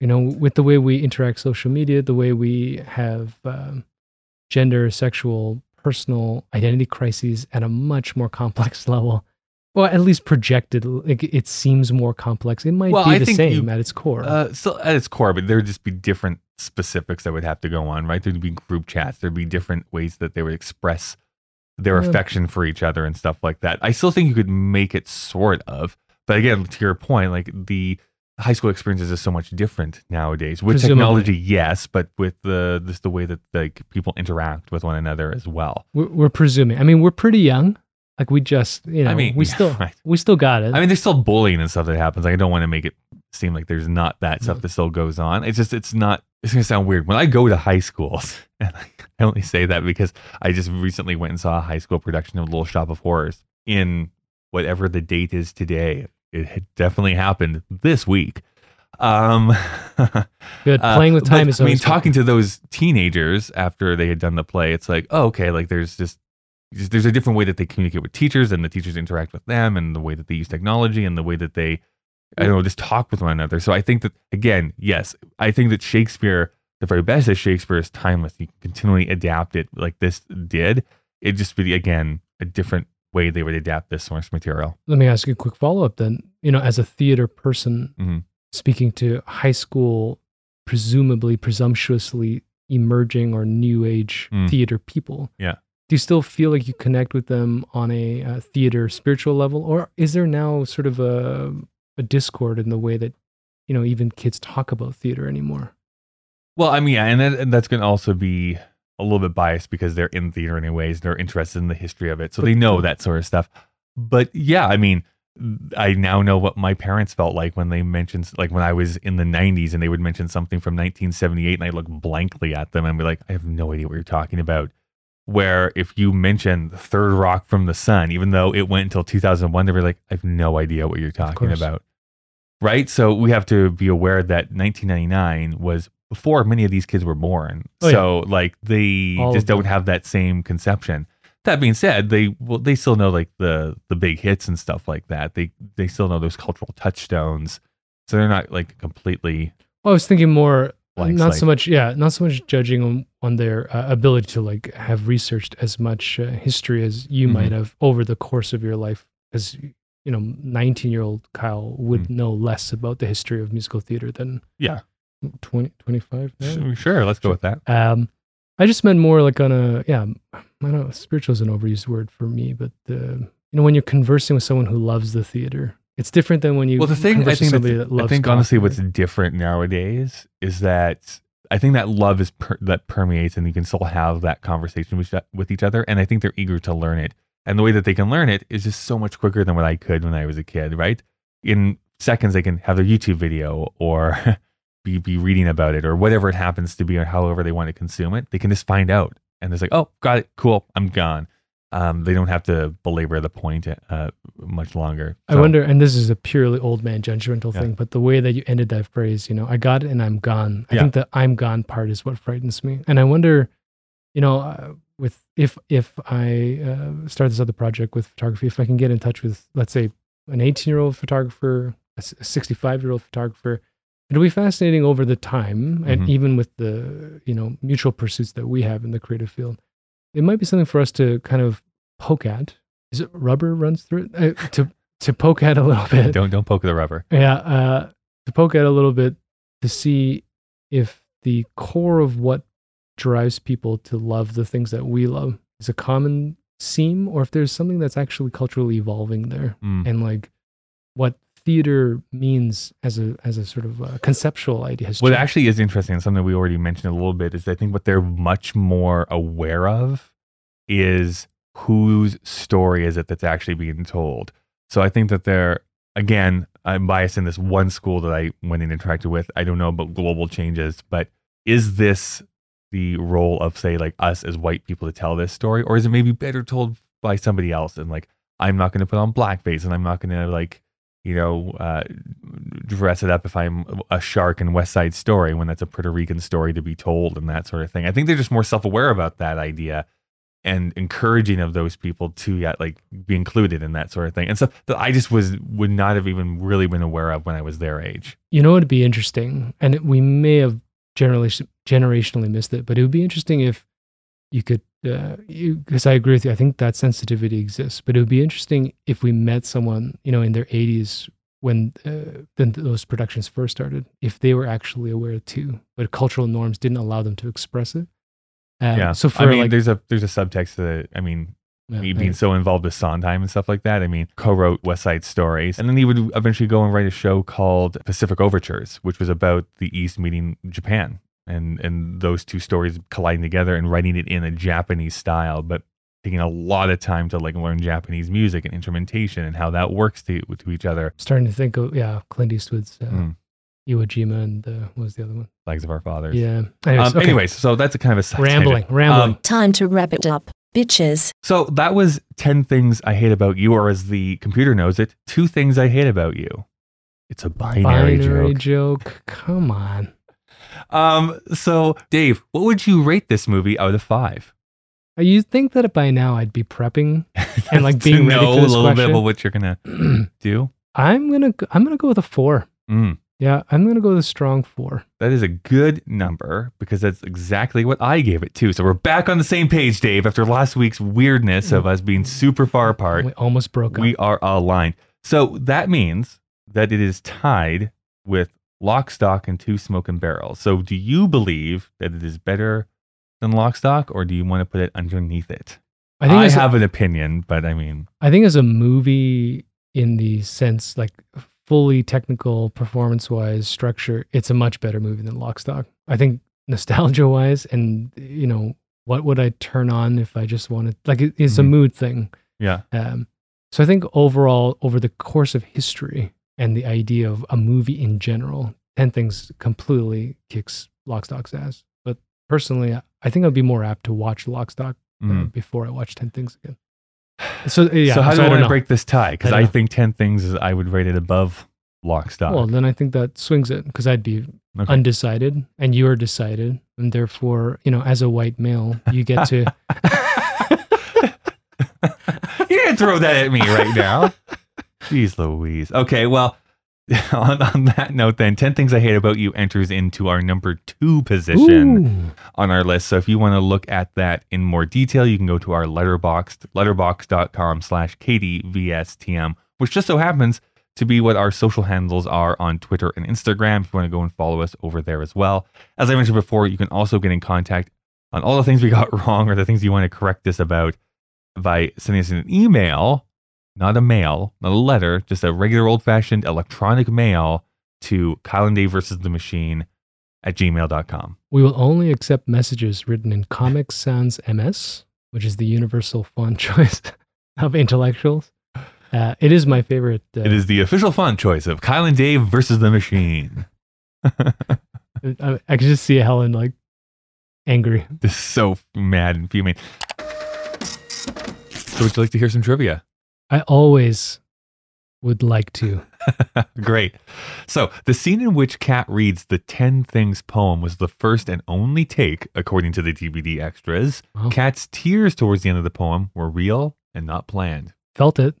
You know, with the way we interact social media, the way we have um, gender, sexual, personal identity crises at a much more complex level. Well, at least projected, like it seems more complex. It might Well, be I the same you- at its core. Uh, still at its core, but there would just be different specifics that would have to go on, right? There'd be group chats. There'd be different ways that they would express their Yeah. affection for each other and stuff like that. I still think you could make it sort of, but again, to your point, like the high school experiences is so much different nowadays with Presumably. technology, yes, but with the the way that like people interact with one another as well. we're, we're presuming. I mean, we're pretty young. Like we just, you know, I mean, we yeah, still, right. we still got it. I mean, there's still bullying and stuff that happens. Like, I don't want to make it seem like there's not that stuff mm. that still goes on. It's just, it's not, it's going to sound weird. When I go to high schools, and I only say that because I just recently went and saw a high school production of Little Shop of Horrors in whatever the date is today. It definitely happened this week. Um, Good. uh, Playing with but, time is I mean, fun. talking to those teenagers after they had done the play, it's like, oh, okay, like there's just just- there's a different way that they communicate with teachers and the teachers interact with them and the way that they use technology and the way that they I don't know just talk with one another. So I think that again, yes, I think that Shakespeare, the very best of Shakespeare is timeless. You can continually adapt it like this did. It just be again a different way they would adapt this source material. Let me ask you a quick follow up then. You know, as a theater person Mhm. speaking to high school, presumably, presumptuously emerging or new age Mm. theater people, Yeah. do you still feel like you connect with them on a, uh theater spiritual level? Or is there now sort of a, a discord in the way that, you know, even kids talk about theater anymore? Well, I mean, yeah, and, that, and that's going to also be a little bit biased because they're in theater anyways. They're interested in the history of it, so they know that sort of stuff. But yeah, I mean, I now know what my parents felt like when they mentioned, like when I was in the '90s, and they would mention something from 1978, and I look blankly at them and be like, I have no idea what you're talking about. Where if you mention the Third Rock from the Sun, even though it went until 2001, they were like, I have no idea what you're talking about. Right. So we have to be aware that 1999 was before many of these kids were born. Oh, yeah. so like they All just don't have that same conception. That being said, they well they still know like the the big hits and stuff like that. They they still know those cultural touchstones. So they're not like completely Well, I was thinking more, not slate. so much, yeah, not so much judging on, on their uh, ability to like have researched as much uh, history as you Mhm. might have over the course of your life. As you know, 19 year old Kyle would Mm. know less about the history of musical theater than yeah. 20, 25 now. Sure, let's go with that. Um, I just meant more like on a, yeah, I don't know, spiritual is an overused word for me, but uh, you know, when you're conversing with someone who loves the theater, it's different than when you Well, the thing I think that loves I think honestly, what's different nowadays is that I think that love is per, that permeates, and you can still have that conversation with with each other. And I think they're eager to learn it, and the way that they can learn it is just so much quicker than what I could when I was a kid. Right? In seconds they can have their YouTube video or be, be reading about it or whatever it happens to be or however they want to consume it, they can just find out. And it's like, oh, got it. Cool. I'm gone. Um, they don't have to belabor the point uh, much longer. I wonder, and this is a purely old man judgmental Yeah. thing, but the way that you ended that phrase, you know, I got it and I'm gone. I Yeah. think the I'm gone part is what frightens me. And I wonder, you know, uh, with if if I uh, start this other project with photography, if I can get in touch with, let's say, an 18 year old photographer, a 65 year old photographer, it'll be fascinating over the time, and Mhm. even with the you know mutual pursuits that we have in the creative field, it might be something for us to kind of poke at. Is it rubber runs through it? Uh, to to poke at a little bit. don't don't poke the rubber. Yeah, uh, to poke at a little bit to see if the core of what drives people to love the things that we love is a common seam, or if there's something that's actually culturally evolving there, Mm. and like what theater means as a as a sort of uh conceptual idea has What changed. actually is interesting, and something we already mentioned a little bit, is I think what they're much more aware of is whose story is it that's actually being told. So I think that they're again, I'm biased in this one school that I went and interacted with. I don't know about global changes, but is this the role of say like us as white people to tell this story, or is it maybe better told by somebody else? And like, I'm not going to put on blackface, and I'm not going to like you know, uh, dress it up if I'm a shark in West Side Story when that's a Puerto Rican story to be told and that sort of thing. I think they're just more self aware about that idea and encouraging of those people to yeah, like be included in that sort of thing and stuff that I just was would not have even really been aware of when I was their age. you know, it'd be interesting, and we may have generally generationally missed it, but it would be interesting if you could, because I agree with you. I think that sensitivity exists, but it would be interesting if we met someone, you know, in their 80s when uh, then those productions first started, if they were actually aware too, but cultural norms didn't allow them to express it. Um, yeah. So for I mean, like, there's a there's a subtext that I mean, Yeah, me yeah. being so involved with Sondheim and stuff like that. I mean, co-wrote West Side Stories, and then he would eventually go and write a show called Pacific Overtures, which was about the East meeting Japan, and and those two stories colliding together and writing it in a Japanese style, but taking a lot of time to like learn Japanese music and instrumentation and how that works to to each other. starting to think of yeah, Clint Eastwood's uh, Mm. Iwo Jima and uh, what was the other one? Flags of Our Fathers. Yeah. Anyways, Um, okay. anyways, so that's a kind of a side Rambling, tangent. rambling. Um, Time to wrap it up, bitches. So that was 10 things I hate about you, or as the computer knows it, two things I hate about you. It's a binary, Binary joke. joke. Come on. Um, so Dave, what would you rate this movie out of five? Uh, You think that by now I'd be prepping and like being ready know for a this little bit question? about what you're gonna do. I'm gonna go, I'm gonna go with a four. Mm, Yeah, I'm gonna go with a strong four. that is a good number because that's exactly what I gave it to. So we're back on the same page, Dave. After last week's weirdness of us being super far apart, We almost broke up. we are aligned. So that means that it is tied with Lock, Stock, and Two Smoking Barrels. So do you believe that it is better than Lock, Stock, or do you want to put it underneath it? I think I as a- have an opinion, but I mean, I think as a movie in the sense like fully technical performance wise structure, it's a much better movie than Lock, Stock. I think nostalgia wise and you know, what would I turn on if I just wanted like it, it's a Mhm. mood thing. yeah. Um, so I think overall, over the course of history and the idea of a movie in general, Ten Things completely kicks Lockstock's ass. But personally, I- think I'd be more apt to watch Lockstock uh, Mhm. before I watch Ten Things again. So yeah, so how do I I want to break this tie? Because I I, think 10 things is I would rate it above Lockstock. Well, then I think that swings it because I'd be Okay. undecided and you're decided, and therefore, you know, as a white male, you get to. you didn't throw that at me right now. Jeez Louise. Okay, well, on, on that note, then, 10 Things I Hate About You enters into our number two position Ooh. on our list. So if you want to look at that in more detail, you can go to our letterboxd, letterboxd.com slash KDVSTM, which just so happens to be what our social handles are on Twitter and Instagram. If you want to go and follow us over there as well. As I mentioned before, you can also get in contact on all the things we got wrong or the things you want to correct us about by sending us an email, not a mail, not a letter, just a regular old fashioned electronic mail to Kyle and Dave versus the machine at gmail.com. We will only accept messages written in Comic Sans MS, which is the universal font choice of intellectuals. Uh, it is my favorite. Uh, It is the official font choice of Kyle and Dave versus the machine. I, I can just see Helen like angry. Just so mad and fuming. So would you like to hear some trivia? I always would like to. Great. So, the scene in which Kat reads the 10 Things poem was the first and only take, according to the DVD extras. Wow. Kat's tears towards the end of the poem were real and not planned. Felt it.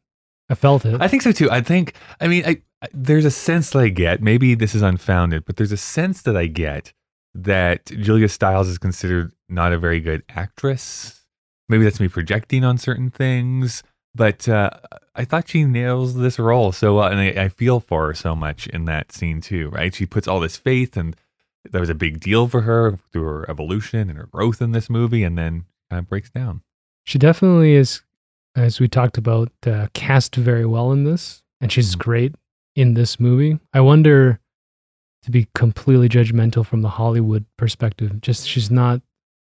I felt it. I think so too. I think, I mean, I, I, there's a sense that I get, maybe this is unfounded, but there's a sense that I get that Julia Stiles is considered not a very good actress. Maybe that's me projecting on certain things, but uh, I thought she nails this role so well. And I, I feel for her so much in that scene too, right? She puts all this faith, and that was a big deal for her through her evolution and her growth in this movie, and then kind of breaks down. She definitely is, as we talked about, uh, cast very well in this, and she's Mhm. great in this movie. I wonder, to be completely judgmental from the Hollywood perspective, just she's not,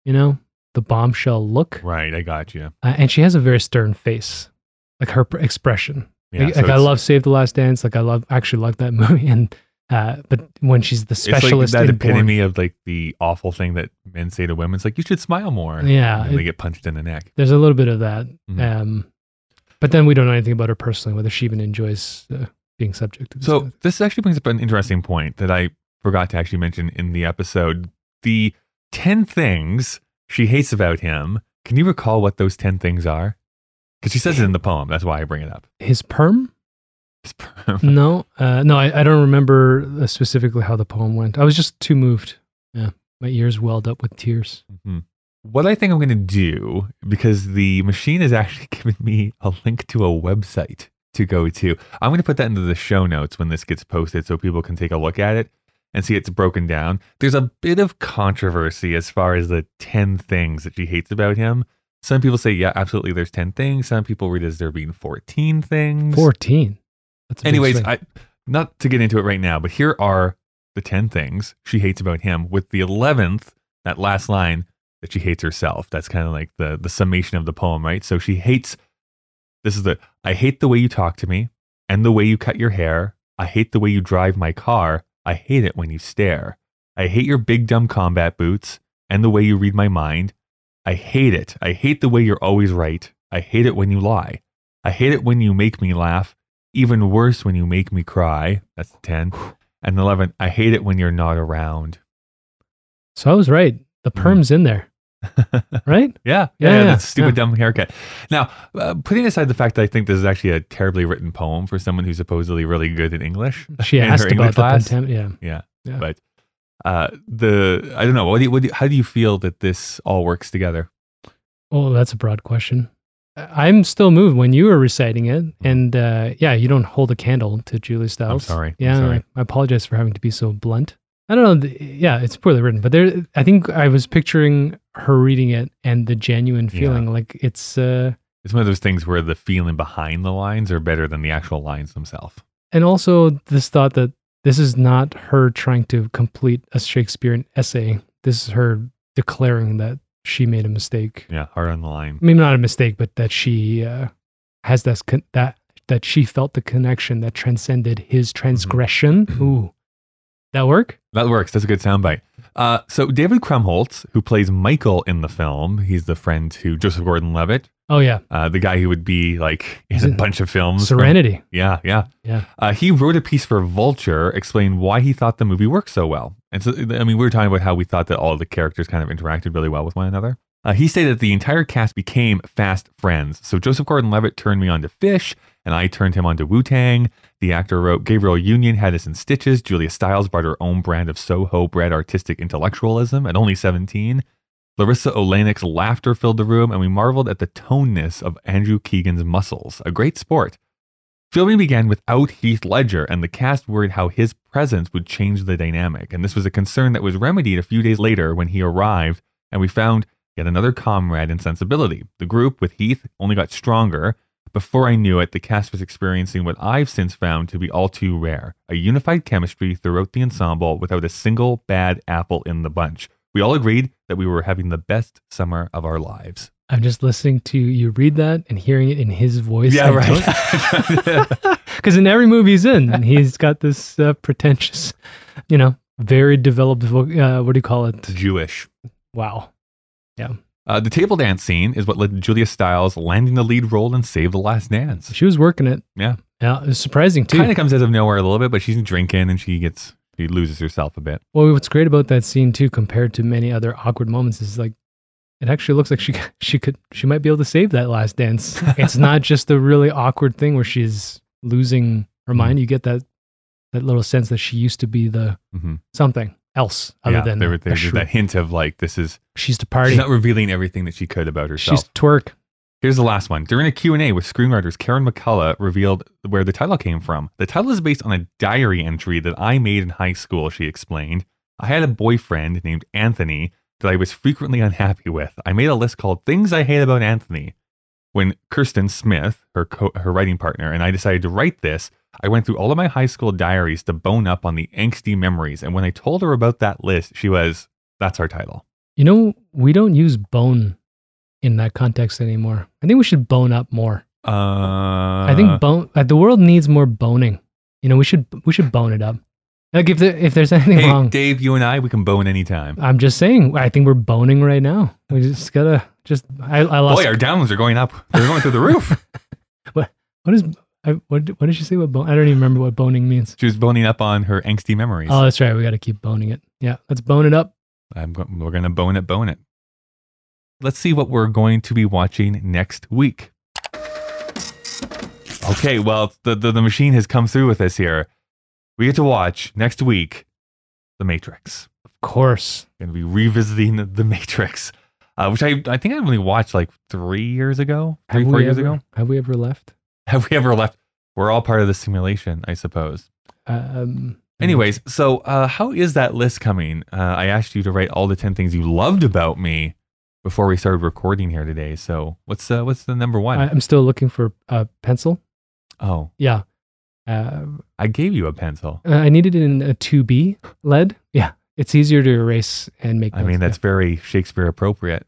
you know, the bombshell look, Right. I got you. uh, and she has a very stern face, like her expression. Yeah, like, so like I love Save the Last Dance. Like I love, actually love that movie, and uh, but when she's the It's like specialist that epitome of like the awful thing that men say to women. It's like you should smile more. Yeah, and then they get punched in the neck. There's a little bit of that. Mhm. Um, but then we don't know anything about her personally, whether she even enjoys uh, being subject to this. So this actually brings up an interesting point that I forgot to actually mention in the episode. The ten things she hates about him. Can you recall what those ten things are? Because she says it in the poem. That's why I bring it up. His perm? His perm. No, uh, no, I, I don't remember uh, specifically how the poem went. I was just too moved. Yeah, my ears welled up with tears. Mhm. What I think I'm going to do, because the machine has actually given me a link to a website to go to, I'm going to put that into the show notes when this gets posted so people can take a look at it and see it's broken down. There's a bit of controversy as far as the 10 things that she hates about him. Some people say, yeah, absolutely, there's 10 things. Some people read as there being 14 things. Fourteen. That's Anyways. I, not to get into it right now, but here are the 10 things she hates about him, with the 11th, that last line, that she hates herself. That's kind of like the, the summation of the poem, right? So she hates this is the I hate the way you talk to me and the way you cut your hair. I hate the way you drive my car. I hate it when you stare. I hate your big dumb combat boots and the way you read my mind. I hate it. I hate the way you're always right. I hate it when you lie. I hate it when you make me laugh. Even worse when you make me cry. That's 10. And 11, I hate it when you're not around. so I was right. The perm's in there, right? Yeah, yeah, Yeah, yeah, yeah, that stupid yeah. dumb haircut. Now, uh, putting aside the fact that I think this is actually a terribly written poem for someone who's supposedly really good at English. She in asked her English about the class. contempt. Yeah. Yeah, Yeah. but uh, the I don't know. What do you, what do you, how do you feel that this all works together? Oh, that's a broad question. I'm still moved when you were reciting it, and uh, yeah, you don't hold a candle to Julie Stiles. sorry. I'm Yeah, sorry. I, I apologize for having to be so blunt. I don't know. Yeah, it's poorly written, but there. I think I was picturing her reading it and the genuine Yeah. feeling, like it's. uh It's one of those things where the feeling behind the lines are better than the actual lines themselves. And also this thought that this is not her trying to complete a Shakespearean essay. This is her declaring that she made a mistake. Yeah, hard on the line. maybe not a mistake, but that she uh, has this con- that that she felt the connection that transcended his transgression. Ooh, that work? That works. That's a good soundbite. Uh, so David Krumholtz, who plays Michael in the film, he's the friend to Joseph Gordon-Levitt, Oh yeah, uh, the guy who would be like in a bunch of films. from- Serenity. yeah, yeah. Yeah, Uh, he wrote a piece for Vulture explaining why he thought the movie worked so well. And so, I mean, we were talking about how we thought that all the characters kind of interacted really well with one another. Uh, he stated that the entire cast became fast friends. So Joseph Gordon-Levitt turned me on to Phish, and I turned him on to Wu-Tang. The actor wrote Gabrielle Union had us in stitches. Julia Stiles brought her own brand of Soho-bred artistic intellectualism at only 17. Larissa Oleynik's laughter filled the room, and we marveled at the toneness of Andrew Keegan's muscles. A great sport. Filming began without Heath Ledger, and the cast worried how his presence would change the dynamic. And this was a concern that was remedied a few days later when he arrived, and we found yet another comrade in sensibility. The group with Heath only got stronger. Before I knew it, the cast was experiencing what I've since found to be all too rare a unified chemistry throughout the ensemble without a single bad apple in the bunch. We all agreed that we were having the best summer of our lives. I'm just listening to you read that and hearing it in his voice. Yeah, right. Because in every movie he's in, he's got this uh, pretentious, you know, very developed. vo- Uh, what do you call it? Jewish. Wow. Yeah. Uh, the table dance scene is what led to Julia Stiles landing the lead role in Save the Last Dance. She was working it. Yeah. Yeah. It was surprising too. Kind of comes out of nowhere a little bit, but she's drinking and she gets she loses herself a bit. Well, what's great about that scene too, compared to many other awkward moments, is like it actually looks like she she could she might be able to save that last dance. it's not just a really awkward thing where she's losing her mind. You get that that little sense that she used to be the Mhm. something else other yeah, than there, there's that hint of like this is she's to party. she's not revealing everything that she could about herself. She's twerk. Here's the last one. During a Q&A with screenwriters, Karen McCullah revealed where the title came from. The title is based on a diary entry that I made in high school, she explained. I had a boyfriend named Anthony that I was frequently unhappy with. I made a list called Things I Hate About Anthony. When Kirsten Smith, her co- her writing partner, and I decided to write this, I went through all of my high school diaries to bone up on the angsty memories. And when I told her about that list, she was, that's our title. You know, we don't use bone in that context anymore. I think we should bone up more. Uh, I think bone. Uh, the world needs more boning. You know, we should we should bone it up. Like if there, if there's anything hey, wrong, Dave, you and I, we can bone anytime. I'm just saying. I think we're boning right now. We just gotta just. I, I lost. Boy, our downloads are going up. They're going through the roof. what what is I, what what did she say? What bone? I don't even remember what boning means. She was boning up on her angsty memories. Oh, that's right. We got to keep boning it. Yeah, let's bone it up. I'm go- we're going to bone it, bone it. Let's see what we're going to be watching next week. Okay, well, the, the, the machine has come through with us here. We get to watch next week The Matrix. Of course. Going to be revisiting The Matrix, uh, which I, I think I only watched like three years ago, three, Have four years ever- ago. Have we ever left? Have we ever left? We're all part of the simulation, I suppose. Um, Anyways, so uh, how is that list coming? Uh, I asked you to write all the ten things you loved about me before we started recording here today. So what's uh, what's the number one? I, I'm still looking for a pencil. oh, Yeah. Uh, I gave you a pencil. Uh, I needed it in a 2B lead. Yeah. It's easier to erase and make I mean, that's very Shakespeare appropriate.